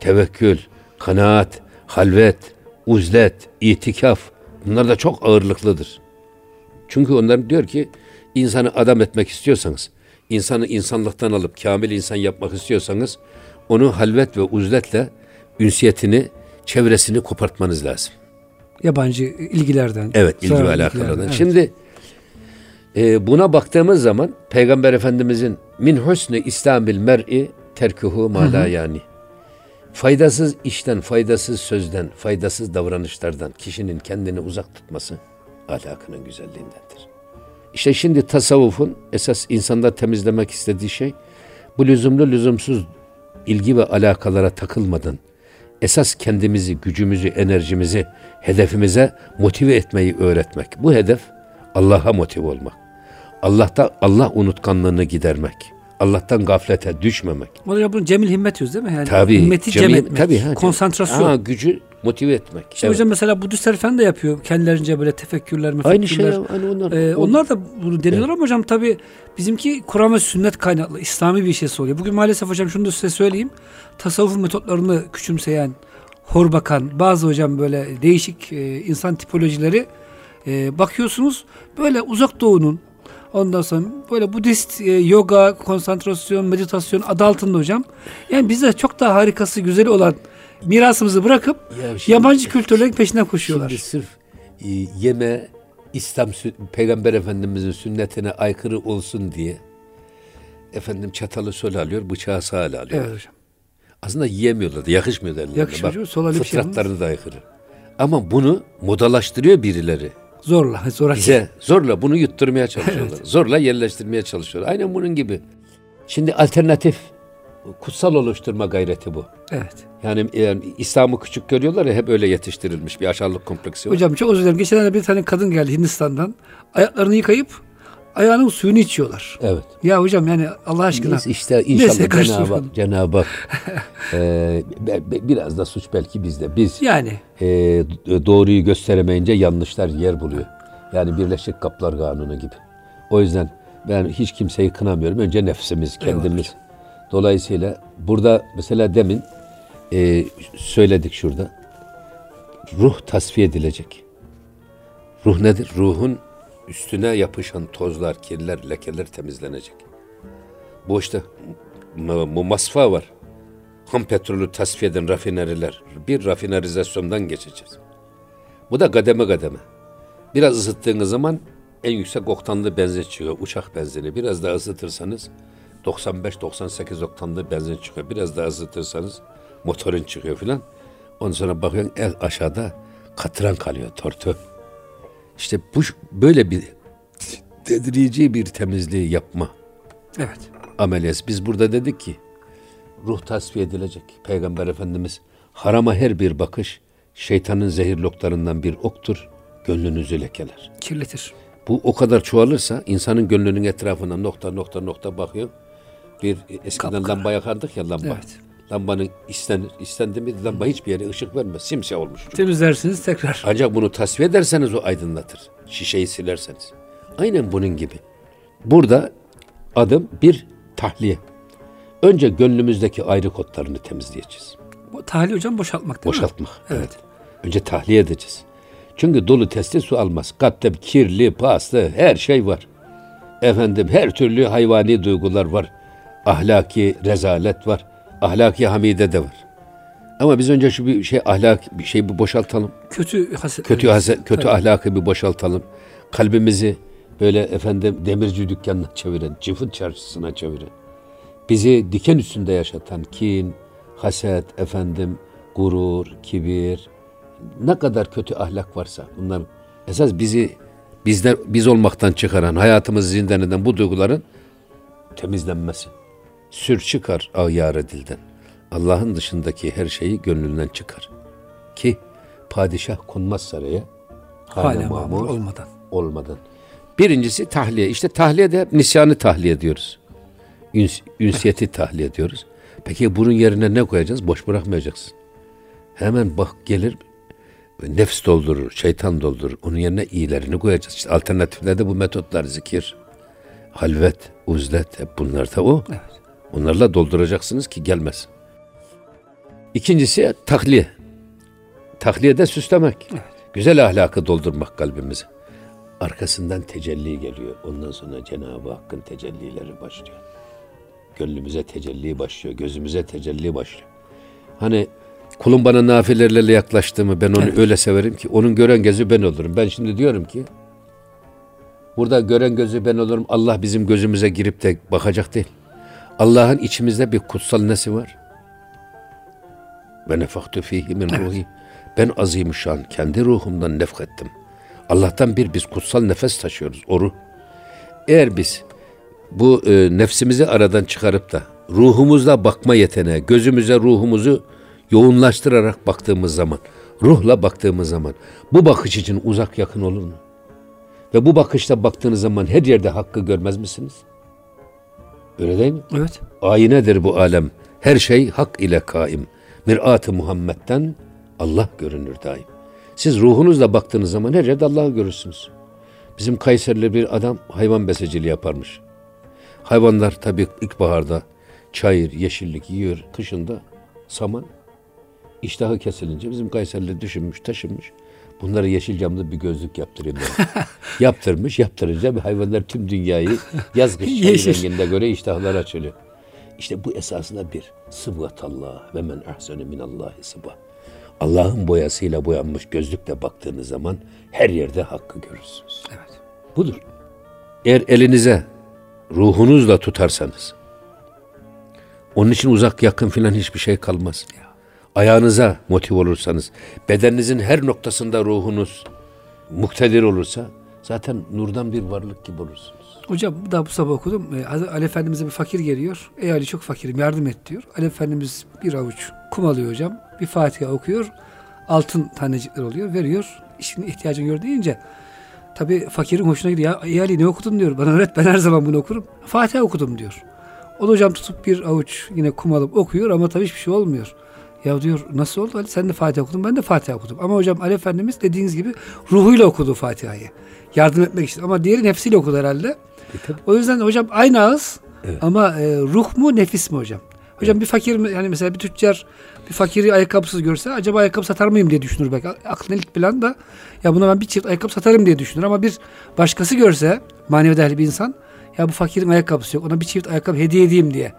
Speaker 3: tevekkül, kanaat, halvet, uzlet, itikaf. Bunlar da çok ağırlıklıdır. Çünkü onlar diyor ki insanı adam etmek istiyorsanız, insanı insanlıktan alıp kamil insan yapmak istiyorsanız onu halvet ve uzletle ünsiyetini, çevresini kopartmanız lazım.
Speaker 2: Yabancı ilgilerden.
Speaker 3: Evet, ilgi ve alakalardan.
Speaker 2: evet.
Speaker 3: Şimdi e, buna baktığımız zaman Peygamber Efendimizin min husni İslamil mer'i terkuhu ma la yani. Faydasız işten, faydasız sözden, faydasız davranışlardan kişinin kendini uzak tutması ahlakının güzelliğindendir. İşte şimdi tasavvufun esas insanda temizlemek istediği şey bu lüzumlu lüzumsuz ilgi ve alakalara takılmadan esas kendimizi, gücümüzü, enerjimizi hedefimize motive etmeyi öğretmek. Bu hedef Allah'a motive olmak. Allah'ta Allah unutkanlığını gidermek. Allah'tan gaflete düşmemek.
Speaker 2: Hocam bunu cemil himmet diyoruz değil mi? Yani
Speaker 3: Tabii.
Speaker 2: Himmeti cem
Speaker 3: cemi-
Speaker 2: etmek.
Speaker 3: tabii, ha,
Speaker 2: konsantrasyon.
Speaker 3: Ha, gücü motive etmek.
Speaker 2: İşte
Speaker 3: Evet.
Speaker 2: hocam mesela Budistler falan da yapıyor. Kendilerince böyle tefekkürler,
Speaker 3: Aynı şey.
Speaker 2: mefekkürler.
Speaker 3: Aynı onlar.
Speaker 2: Ee,
Speaker 3: O-
Speaker 2: onlar da bunu deniyorlar ama hocam tabii bizimki Kur'an ve sünnet kaynaklı İslami bir şey oluyor. Bugün maalesef hocam şunu da size söyleyeyim. Tasavvuf metotlarını küçümseyen, hor bakan bazı hocam böyle değişik e, insan tipolojileri e, bakıyorsunuz böyle uzak doğunun ondan sonra böyle Budist e, yoga, konsantrasyon, meditasyon adı altında hocam. Yani bize çok daha harikası, güzeli olan mirasımızı bırakıp
Speaker 3: Ya şimdi-
Speaker 2: yabancı kültürlerin peşinden koşuyorlar.
Speaker 3: Şimdi sırf e, yeme İslam Peygamber Efendimizin sünnetine aykırı olsun diye efendim çatalı sol alıyor, bıçağı sağ alıyor.
Speaker 2: Evet hocam.
Speaker 3: Aslında yiyemiyorlar da yakışmıyor derler.
Speaker 2: Yakışmıyor canım, sol öyle bir şey
Speaker 3: Fıtratlarına da aykırı. Ama bunu modalaştırıyor birileri.
Speaker 2: Zorla, zorla.
Speaker 3: Bize zorla bunu yutturmaya çalışıyorlar. Zorla yerleştirmeye çalışıyorlar. Aynen bunun gibi. Şimdi alternatif kutsal oluşturma gayreti bu.
Speaker 2: Evet.
Speaker 3: Yani, yani İslam'ı küçük görüyorlar ya hep öyle yetiştirilmiş bir aşağılık kompleksi var.
Speaker 2: Hocam çok özür dilerim. Geçenlerde bir tane kadın geldi Hindistan'dan. Ayaklarını yıkayıp ayağının suyunu içiyorlar.
Speaker 3: Evet.
Speaker 2: Ya hocam yani Allah aşkına.
Speaker 3: Neyse işte inşallah Cenab-ı
Speaker 2: karıştırmayalım.
Speaker 3: Hak, e, biraz da suç belki bizde. Biz
Speaker 2: Yani
Speaker 3: e, doğruyu gösteremeyince yanlışlar yer buluyor. Yani Birleşik Kaplar Kanunu gibi. O yüzden ben hiç kimseyi kınamıyorum. Önce nefsimiz, kendimiz. Dolayısıyla burada mesela demin e, söyledik şurada. Ruh tasfiye edilecek. Ruh nedir? Ruhun üstüne yapışan tozlar, kirler, lekeler temizlenecek. Bu işte bu masfa var. Ham petrolü tasfiye eden rafineriler. Bir rafinerizasyondan geçeceğiz. Bu da kademe kademe. Biraz ısıttığınız zaman en yüksek oktanlı benzin çıkıyor. Uçak benzini. Biraz daha ısıtırsanız 95-98 oktanlı benzin çıkıyor. Biraz daha ısıtırsanız motorun çıkıyor filan. Ondan sonra bakıyorsun el aşağıda katıran kalıyor tortu. İşte bu böyle bir tedrici bir temizliği yapma.
Speaker 2: Evet.
Speaker 3: Ameliyat. Biz burada dedik ki ruh tasfiye edilecek. Peygamber Efendimiz harama her bir bakış şeytanın zehirloklarından bir oktur. Gönlünüzü lekeler.
Speaker 2: Kirletir.
Speaker 3: Bu o kadar çoğalırsa insanın gönlünün etrafına nokta nokta nokta bakıyor. Bir eskiden
Speaker 2: Kapkara.
Speaker 3: lamba yakardık ya lamba.
Speaker 2: Evet.
Speaker 3: Lambanın istenir, istendi mi lamba hiçbir yere ışık vermez. Simsiyah olmuş.
Speaker 2: Temizlersiniz tekrar.
Speaker 3: Ancak bunu tasfiye ederseniz o aydınlatır. Şişeyi silerseniz. Aynen bunun gibi. Burada adım bir tahliye. Önce gönlümüzdeki ayrı kodlarını temizleyeceğiz.
Speaker 2: Bu tahliye hocam boşaltmak değil mi?
Speaker 3: Boşaltmak.
Speaker 2: Evet.
Speaker 3: Önce tahliye edeceğiz. Çünkü dolu testi su almaz. Kalpte kirli, paslı her şey var. Efendim her türlü hayvani duygular var. Ahlaki rezalet var. Ahlaki hamide de var. Ama biz önce şu bir şey ahlak bir şey bir boşaltalım.
Speaker 2: Kötü haset.
Speaker 3: Kötü hase, kötü ahlakı bir boşaltalım. Kalbimizi böyle efendim demirci dükkanına çeviren, cıfıt çarşısına çeviren. Bizi diken üstünde yaşatan kin, haset, efendim, gurur, kibir, ne kadar kötü ahlak varsa bunlar esas bizi bizler biz olmaktan çıkaran, hayatımızı zindan eden bu duyguların temizlenmesi. Sür çıkar ağyarı dilden. Allah'ın dışındaki her şeyi gönlünden çıkar. Ki padişah konmaz saraya.
Speaker 2: Hala mamur olmadan.
Speaker 3: olmadan. Birincisi tahliye. İşte tahliye de nisyanı tahliye diyoruz. Üns, ünsiyeti tahliye diyoruz. Peki bunun yerine ne koyacağız? Boş bırakmayacaksın. Hemen bak gelir nefs doldurur, şeytan doldurur. Onun yerine iyilerini koyacağız. İşte alternatiflerde bu metotlar zikir, halvet, uzlet hep bunlar da o.
Speaker 2: Evet.
Speaker 3: Onlarla dolduracaksınız ki gelmesin. İkincisi tahliye. Tahliye de süslemek. Güzel ahlakı doldurmak kalbimize. Arkasından tecelli geliyor. Ondan sonra Cenab-ı Hakk'ın tecellileri başlıyor. Gönlümüze tecelli başlıyor. Gözümüze tecelli başlıyor. Hani kulun bana nafilelerle yaklaştığımı ben onu
Speaker 2: Evet.
Speaker 3: öyle severim ki onun gören gözü ben olurum. Ben şimdi diyorum ki burada gören gözü ben olurum. Allah bizim gözümüze girip de bakacak değil. Allah'ın içimizde bir kutsal nesi var? Ve nefaktu fihi min ruhi. Ben azimüşşan kendi ruhumdan nefkettim. Allah'tan bir biz kutsal nefes taşıyoruz o ruh. Eğer biz bu e, nefsimizi aradan çıkarıp da ruhumuzla bakma yeteneği, gözümüze ruhumuzu yoğunlaştırarak baktığımız zaman, ruhla baktığımız zaman bu bakış için uzak yakın olur mu? Ve bu bakışla baktığınız zaman her yerde hakkı görmez misiniz? Öyle değil mi?
Speaker 2: Evet.
Speaker 3: Ayinedir bu alem. Her şey hak ile kaim. Mirat-ı Muhammed'den Allah görünür daim. Siz ruhunuzla baktığınız zaman her yerde Allah'ı görürsünüz. Bizim Kayserili bir adam hayvan besiciliği yaparmış. Hayvanlar tabii ilkbaharda çayır, yeşillik yiyor. Kışında saman. İştahı kesilince bizim Kayserili düşünmüş, taşınmış. Bunlara yeşil camlı bir gözlük yaptırayım ben. Yaptırmış, yaptırınca bir hayvanlar tüm dünyayı yaz kış renginde göre iştahlar açılıyor. İşte bu esasında bir sıbgatallah ve men ahsene minallahi sıbah. Allah'ın boyasıyla boyanmış gözlükle baktığınız zaman her yerde hakkı görürsünüz.
Speaker 2: Evet.
Speaker 3: Budur. Eğer elinize ruhunuzla tutarsanız onun için uzak yakın filan hiçbir şey kalmaz. Ayağınıza motiv olursanız, bedeninizin her noktasında ruhunuz muktedir olursa zaten nurdan bir varlık gibi olursunuz.
Speaker 2: Hocam bu da bu sabah okudum. Ee, Ali Efendimiz'e bir fakir geliyor. Ey Ali çok fakirim yardım et diyor. Ali Efendimiz bir avuç kum alıyor hocam. Bir Fatiha okuyor. Altın tanecikler oluyor. Veriyor. İşin ihtiyacını gör deyince tabi fakirin hoşuna gidiyor. Ya ey Ali ne okudun diyor. Bana öğret ben her zaman bunu okurum. Fatiha okudum diyor. O da hocam tutup bir avuç yine kum alıp okuyor ama tabii hiçbir şey olmuyor. Ya diyor nasıl oldu Ali sen de Fatiha okudun ben de Fatiha okudum. Ama hocam Ali Efendimiz dediğiniz gibi ruhuyla okudu Fatiha'yı. Yardım etmek için. Ama diğeri nefsiyle okudu herhalde. O yüzden hocam aynı ağız ama e, ruh mu nefis mi hocam? Hocam bir fakir mi yani mesela bir tüccar bir bir fakiri ayakkabısız görse acaba ayakkabı satar mıyım diye düşünür belki. Aklına ilk plan da ya buna ben bir çift ayakkabı satarım diye düşünür ama bir başkası görse manevi değerli bir insan ya bu fakirin ayakkabısı yok ona bir çift ayakkabı hediye edeyim diye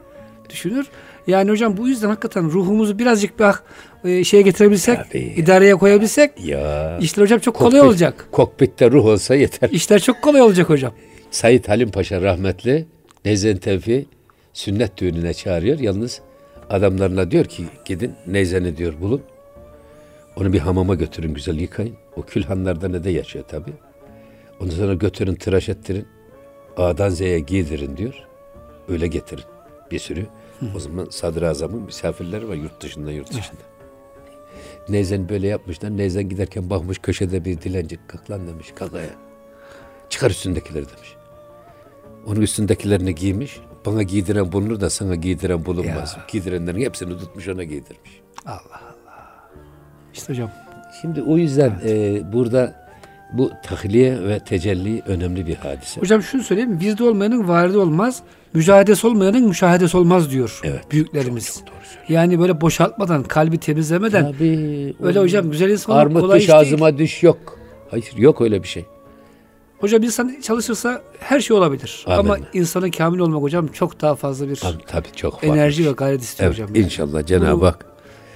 Speaker 2: düşünür. Yani hocam bu yüzden hakikaten ruhumuzu birazcık bir e, şeye getirebilsek,
Speaker 3: Tabii.
Speaker 2: idareye koyabilsek
Speaker 3: Ya.
Speaker 2: işler hocam çok kolay
Speaker 3: Kokpit-
Speaker 2: olacak.
Speaker 3: Kokpitte ruh olsa yeter.
Speaker 2: İşler çok kolay olacak hocam.
Speaker 3: Said Halim Paşa rahmetli Neyzen Tevfi sünnet düğününe çağırıyor. Yalnız adamlarına diyor ki gidin Neyzen'i diyor bulun. Onu bir hamama götürün güzel yıkayın. O külhanlarda ne de yaşıyor tabi. Ondan sonra götürün tıraş ettirin. A'dan Z'ye giydirin diyor. Öyle getirin bir sürü. O zaman Sadrazam'ın misafirleri var yurt dışında yurt dışında. Neyzen böyle yapmışlar. Neyzen giderken bakmış köşede bir dilenci. Kalk lan demiş kalk ayağa. Çıkar üstündekileri demiş. Onun üstündekilerini giymiş. Bana giydiren bulunur da sana giydiren bulunmaz. Giydirenlerin hepsini tutmuş ona giydirmiş.
Speaker 2: İşte hocam
Speaker 3: Şimdi o yüzden e, burada bu tahliye ve tecelli önemli bir hadise.
Speaker 2: Hocam şunu söyleyeyim. Virdi olmayanın varidi olmaz. Mücahedesi olmayanın müşahedesi olmaz diyor
Speaker 3: Evet,
Speaker 2: büyüklerimiz. yani böyle boşaltmadan, kalbi temizlemeden
Speaker 3: Tabii.
Speaker 2: öyle hocam güzel insan
Speaker 3: Armut
Speaker 2: kolay
Speaker 3: düş ağzıma düş yok. Hayır yok öyle bir şey.
Speaker 2: Hocam insan çalışırsa her şey olabilir.
Speaker 3: Amin.
Speaker 2: Ama insanın kamil olmak hocam çok daha fazla bir
Speaker 3: Tabii, tabii çok
Speaker 2: enerji ve gayret istiyor
Speaker 3: Evet
Speaker 2: hocam. yani.
Speaker 3: inşallah Cenab-ı Hak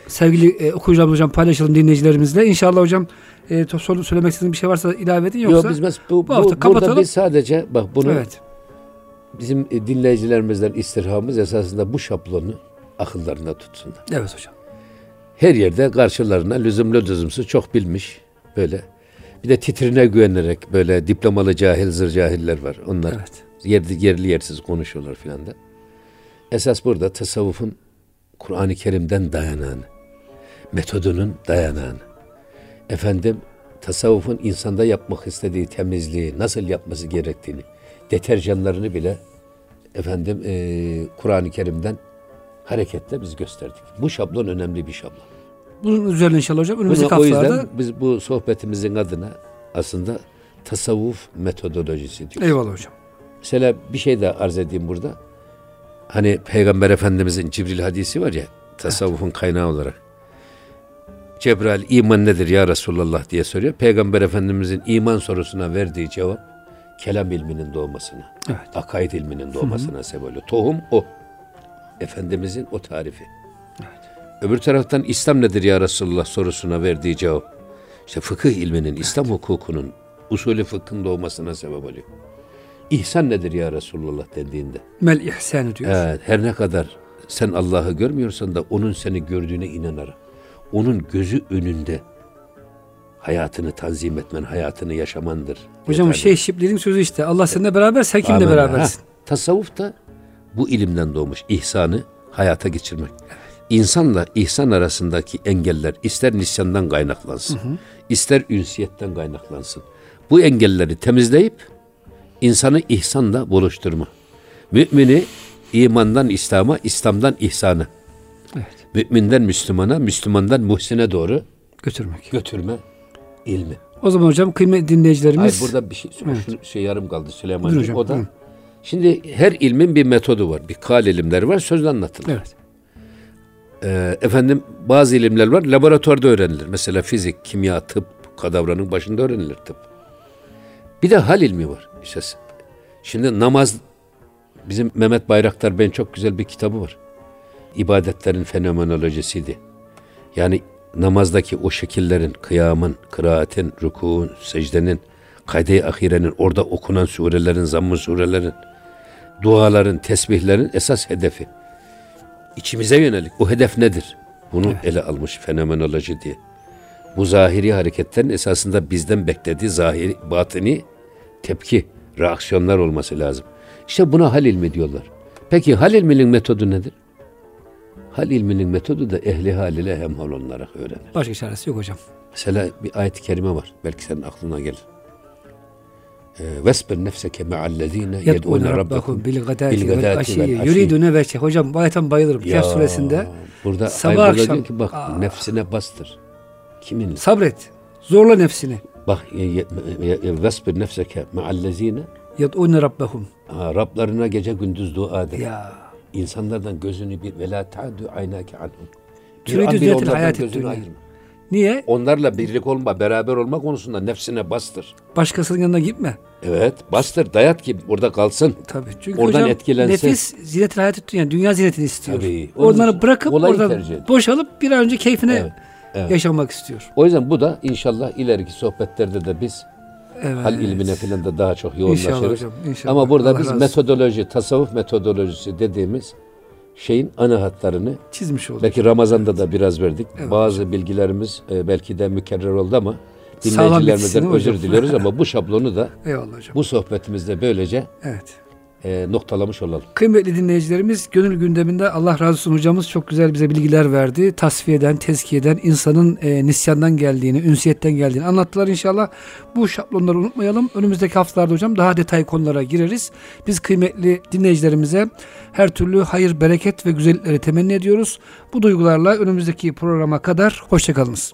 Speaker 2: Sevgili e, okuyucularımız hocam paylaşalım dinleyicilerimizle. İnşallah hocam e, söylemek istediğiniz bir şey varsa ilave edin yoksa.
Speaker 3: Yok biz mes- bu,
Speaker 2: bu
Speaker 3: bu,
Speaker 2: hafta
Speaker 3: burada
Speaker 2: kapatalım.
Speaker 3: biz sadece bak bunu
Speaker 2: Evet.
Speaker 3: Bizim e, dinleyicilerimizden istirhamımız esasında bu şablonu akıllarında tutsunlar.
Speaker 2: Evet hocam.
Speaker 3: Her yerde karşılarına lüzumlu lüzumsuz çok bilmiş böyle. Bir de titrine güvenerek böyle diplomalı cahil zır cahiller var. Onlar
Speaker 2: Evet.
Speaker 3: yerli, yerli yersiz konuşuyorlar filan da. Esas burada tasavvufun Kur'an-ı Kerim'den dayanağını, metodunun dayanağını. Efendim tasavvufun insanda yapmak istediği temizliği, nasıl yapması gerektiğini, deterjanlarını bile efendim eee, Kur'an-ı Kerim'den hareketle biz gösterdik. Bu şablon önemli bir şablon.
Speaker 2: Bunun üzerine inşallah hocam önümüzdeki
Speaker 3: Bunu, o
Speaker 2: haftalarda
Speaker 3: yüzden biz bu sohbetimizin adına aslında tasavvuf metodolojisi diyoruz.
Speaker 2: eyvallah hocam.
Speaker 3: Mesela bir şey de arz edeyim burada. Hani Peygamber Efendimizin Cibril hadisi var ya tasavvufun kaynağı olarak. Cebrail iman nedir ya Resulallah diye soruyor. Peygamber Efendimizin iman sorusuna verdiği cevap kelam ilminin doğmasına,
Speaker 2: Evet.
Speaker 3: akaid ilminin doğmasına sebep oluyor. Tohum o. Efendimizin o tarifi. Öbür taraftan İslam nedir ya Resulullah sorusuna verdiği cevap. İşte fıkıh ilminin, İslam hukukunun, usulü fıkhın doğmasına sebep oluyor. İhsan nedir ya Resulullah dediğinde.
Speaker 2: Mel ihsanı diyor.
Speaker 3: Evet, her ne kadar sen Allah'ı görmüyorsan da onun seni gördüğüne inanarak, onun gözü önünde hayatını tanzim etmen, hayatını yaşamandır.
Speaker 2: Hocam şey Şipli'nin sözü işte. Allah seninle beraber sen kimle berabersin?
Speaker 3: Ha, tasavvuf da bu ilimden doğmuş. İhsanı hayata geçirmek. İnsanla ihsan arasındaki engeller ister nisyandan kaynaklansın, ister ünsiyetten kaynaklansın. Bu engelleri temizleyip insanı ihsanla buluşturma. Mümini imandan İslam'a, İslam'dan ihsana,
Speaker 2: Evet.
Speaker 3: müminden Müslümana, Müslümandan muhsine doğru
Speaker 2: Götürmek.
Speaker 3: götürme ilmi.
Speaker 2: O zaman hocam kıymetli
Speaker 3: Hayır
Speaker 2: dinleyicilerimiz
Speaker 3: burada bir şey,
Speaker 2: Evet.
Speaker 3: şunu- şey yarım kaldı Süleyman'cığım.
Speaker 2: hocam,
Speaker 3: O da
Speaker 2: buyurun.
Speaker 3: şimdi her ilmin bir metodu var. Bir kal ilimleri var, sözle anlatılır.
Speaker 2: Evet.
Speaker 3: Ee, efendim bazı ilimler var, laboratuvarda öğrenilir. Mesela fizik, kimya, tıp, kadavranın başında öğrenilir tıp. Bir de hal ilmi var. İşte şimdi namaz, bizim Mehmet Bayraktar ben çok güzel bir kitabı var. İbadetlerin fenomenolojisiydi. Yani namazdaki o şekillerin, kıyamın, kıraatin, rükûn, secdenin, kayde-i ahirenin, orada okunan surelerin, zamm-ı surelerin, duaların, tesbihlerin esas hedefi. İçimize yönelik. O hedef nedir? Bunu ele almış fenomenoloji diye. Bu zahiri hareketlerin esasında bizden beklediği zahiri, batini tepki, reaksiyonlar olması lazım. İşte buna hal ilmi diyorlar. Peki hal ilminin metodu nedir? Hal ilminin metodu da ehli hal ile hemhal olarak öğrenir.
Speaker 2: Başka çaresi yok hocam.
Speaker 3: Mesela bir ayet-i kerime var. Belki senin aklına gelir. Vesbir nefseke me'allezine
Speaker 2: Yed'une
Speaker 3: rabbakum
Speaker 2: bil gadati vel aşiyyi. yuridune veçhe. Hocam bu ayetten bayılırım. Kehf suresinde
Speaker 3: Burada
Speaker 2: sabah
Speaker 3: sabah
Speaker 2: akşam-
Speaker 3: diyor ki bak
Speaker 2: Aa.
Speaker 3: nefsine bastır. Kimin?
Speaker 2: sabret. Zorla nefsini.
Speaker 3: Bak vesbir nefseke me'allezine
Speaker 2: Yed'une rabbahum.
Speaker 3: Rablarına gece gündüz dua eder.
Speaker 2: Ya.
Speaker 3: İnsanlardan gözünü bir ve la ta'du aynake anhum.
Speaker 2: Türüdü
Speaker 3: onlardan
Speaker 2: hayat
Speaker 3: gözünü ayırma.
Speaker 2: Niye?
Speaker 3: Onlarla birlik olma, beraber olma konusunda nefsine bastır.
Speaker 2: Başkasının yanına gitme.
Speaker 3: Evet, bastır, dayat ki orada kalsın.
Speaker 2: Tabii. Çünkü
Speaker 3: Oradan
Speaker 2: hocam
Speaker 3: etkilensin.
Speaker 2: nefis zinetil hayat dünya, dünya zinetini istiyor.
Speaker 3: Tabii.
Speaker 2: Onları bırakıp oradan boşalıp bir an önce keyfine
Speaker 3: Evet, evet.
Speaker 2: yaşamak istiyor.
Speaker 3: O yüzden bu da inşallah ileriki sohbetlerde de biz
Speaker 2: Evet.
Speaker 3: hal ilmine falan da daha çok yoğunlaşırız.
Speaker 2: İnşallah hocam, inşallah.
Speaker 3: Ama burada
Speaker 2: Allah
Speaker 3: biz
Speaker 2: razı
Speaker 3: metodoloji, tasavvuf metodolojisi dediğimiz şeyin ana hatlarını
Speaker 2: Çizmiş olduk.
Speaker 3: belki Ramazan'da da biraz verdik.
Speaker 2: Evet
Speaker 3: Bazı bilgilerimiz e, belki de mükerrer oldu ama dinleyicilerimizden
Speaker 2: mi
Speaker 3: özür diliyoruz ama bu şablonu da
Speaker 2: Eyvallah hocam.
Speaker 3: bu sohbetimizde böylece
Speaker 2: Evet.
Speaker 3: E, noktalamış olalım.
Speaker 2: Kıymetli dinleyicilerimiz gönül gündeminde Allah razı olsun hocamız çok güzel bize bilgiler verdi. Tasfiyeden, tezkiyeden, insanın e, nisyandan geldiğini, ünsiyetten geldiğini anlattılar inşallah. Bu şablonları unutmayalım. Önümüzdeki haftalarda hocam daha detay konulara gireriz. Biz kıymetli dinleyicilerimize her türlü hayır, bereket ve güzellikleri temenni ediyoruz. Bu duygularla önümüzdeki programa kadar hoşçakalınız.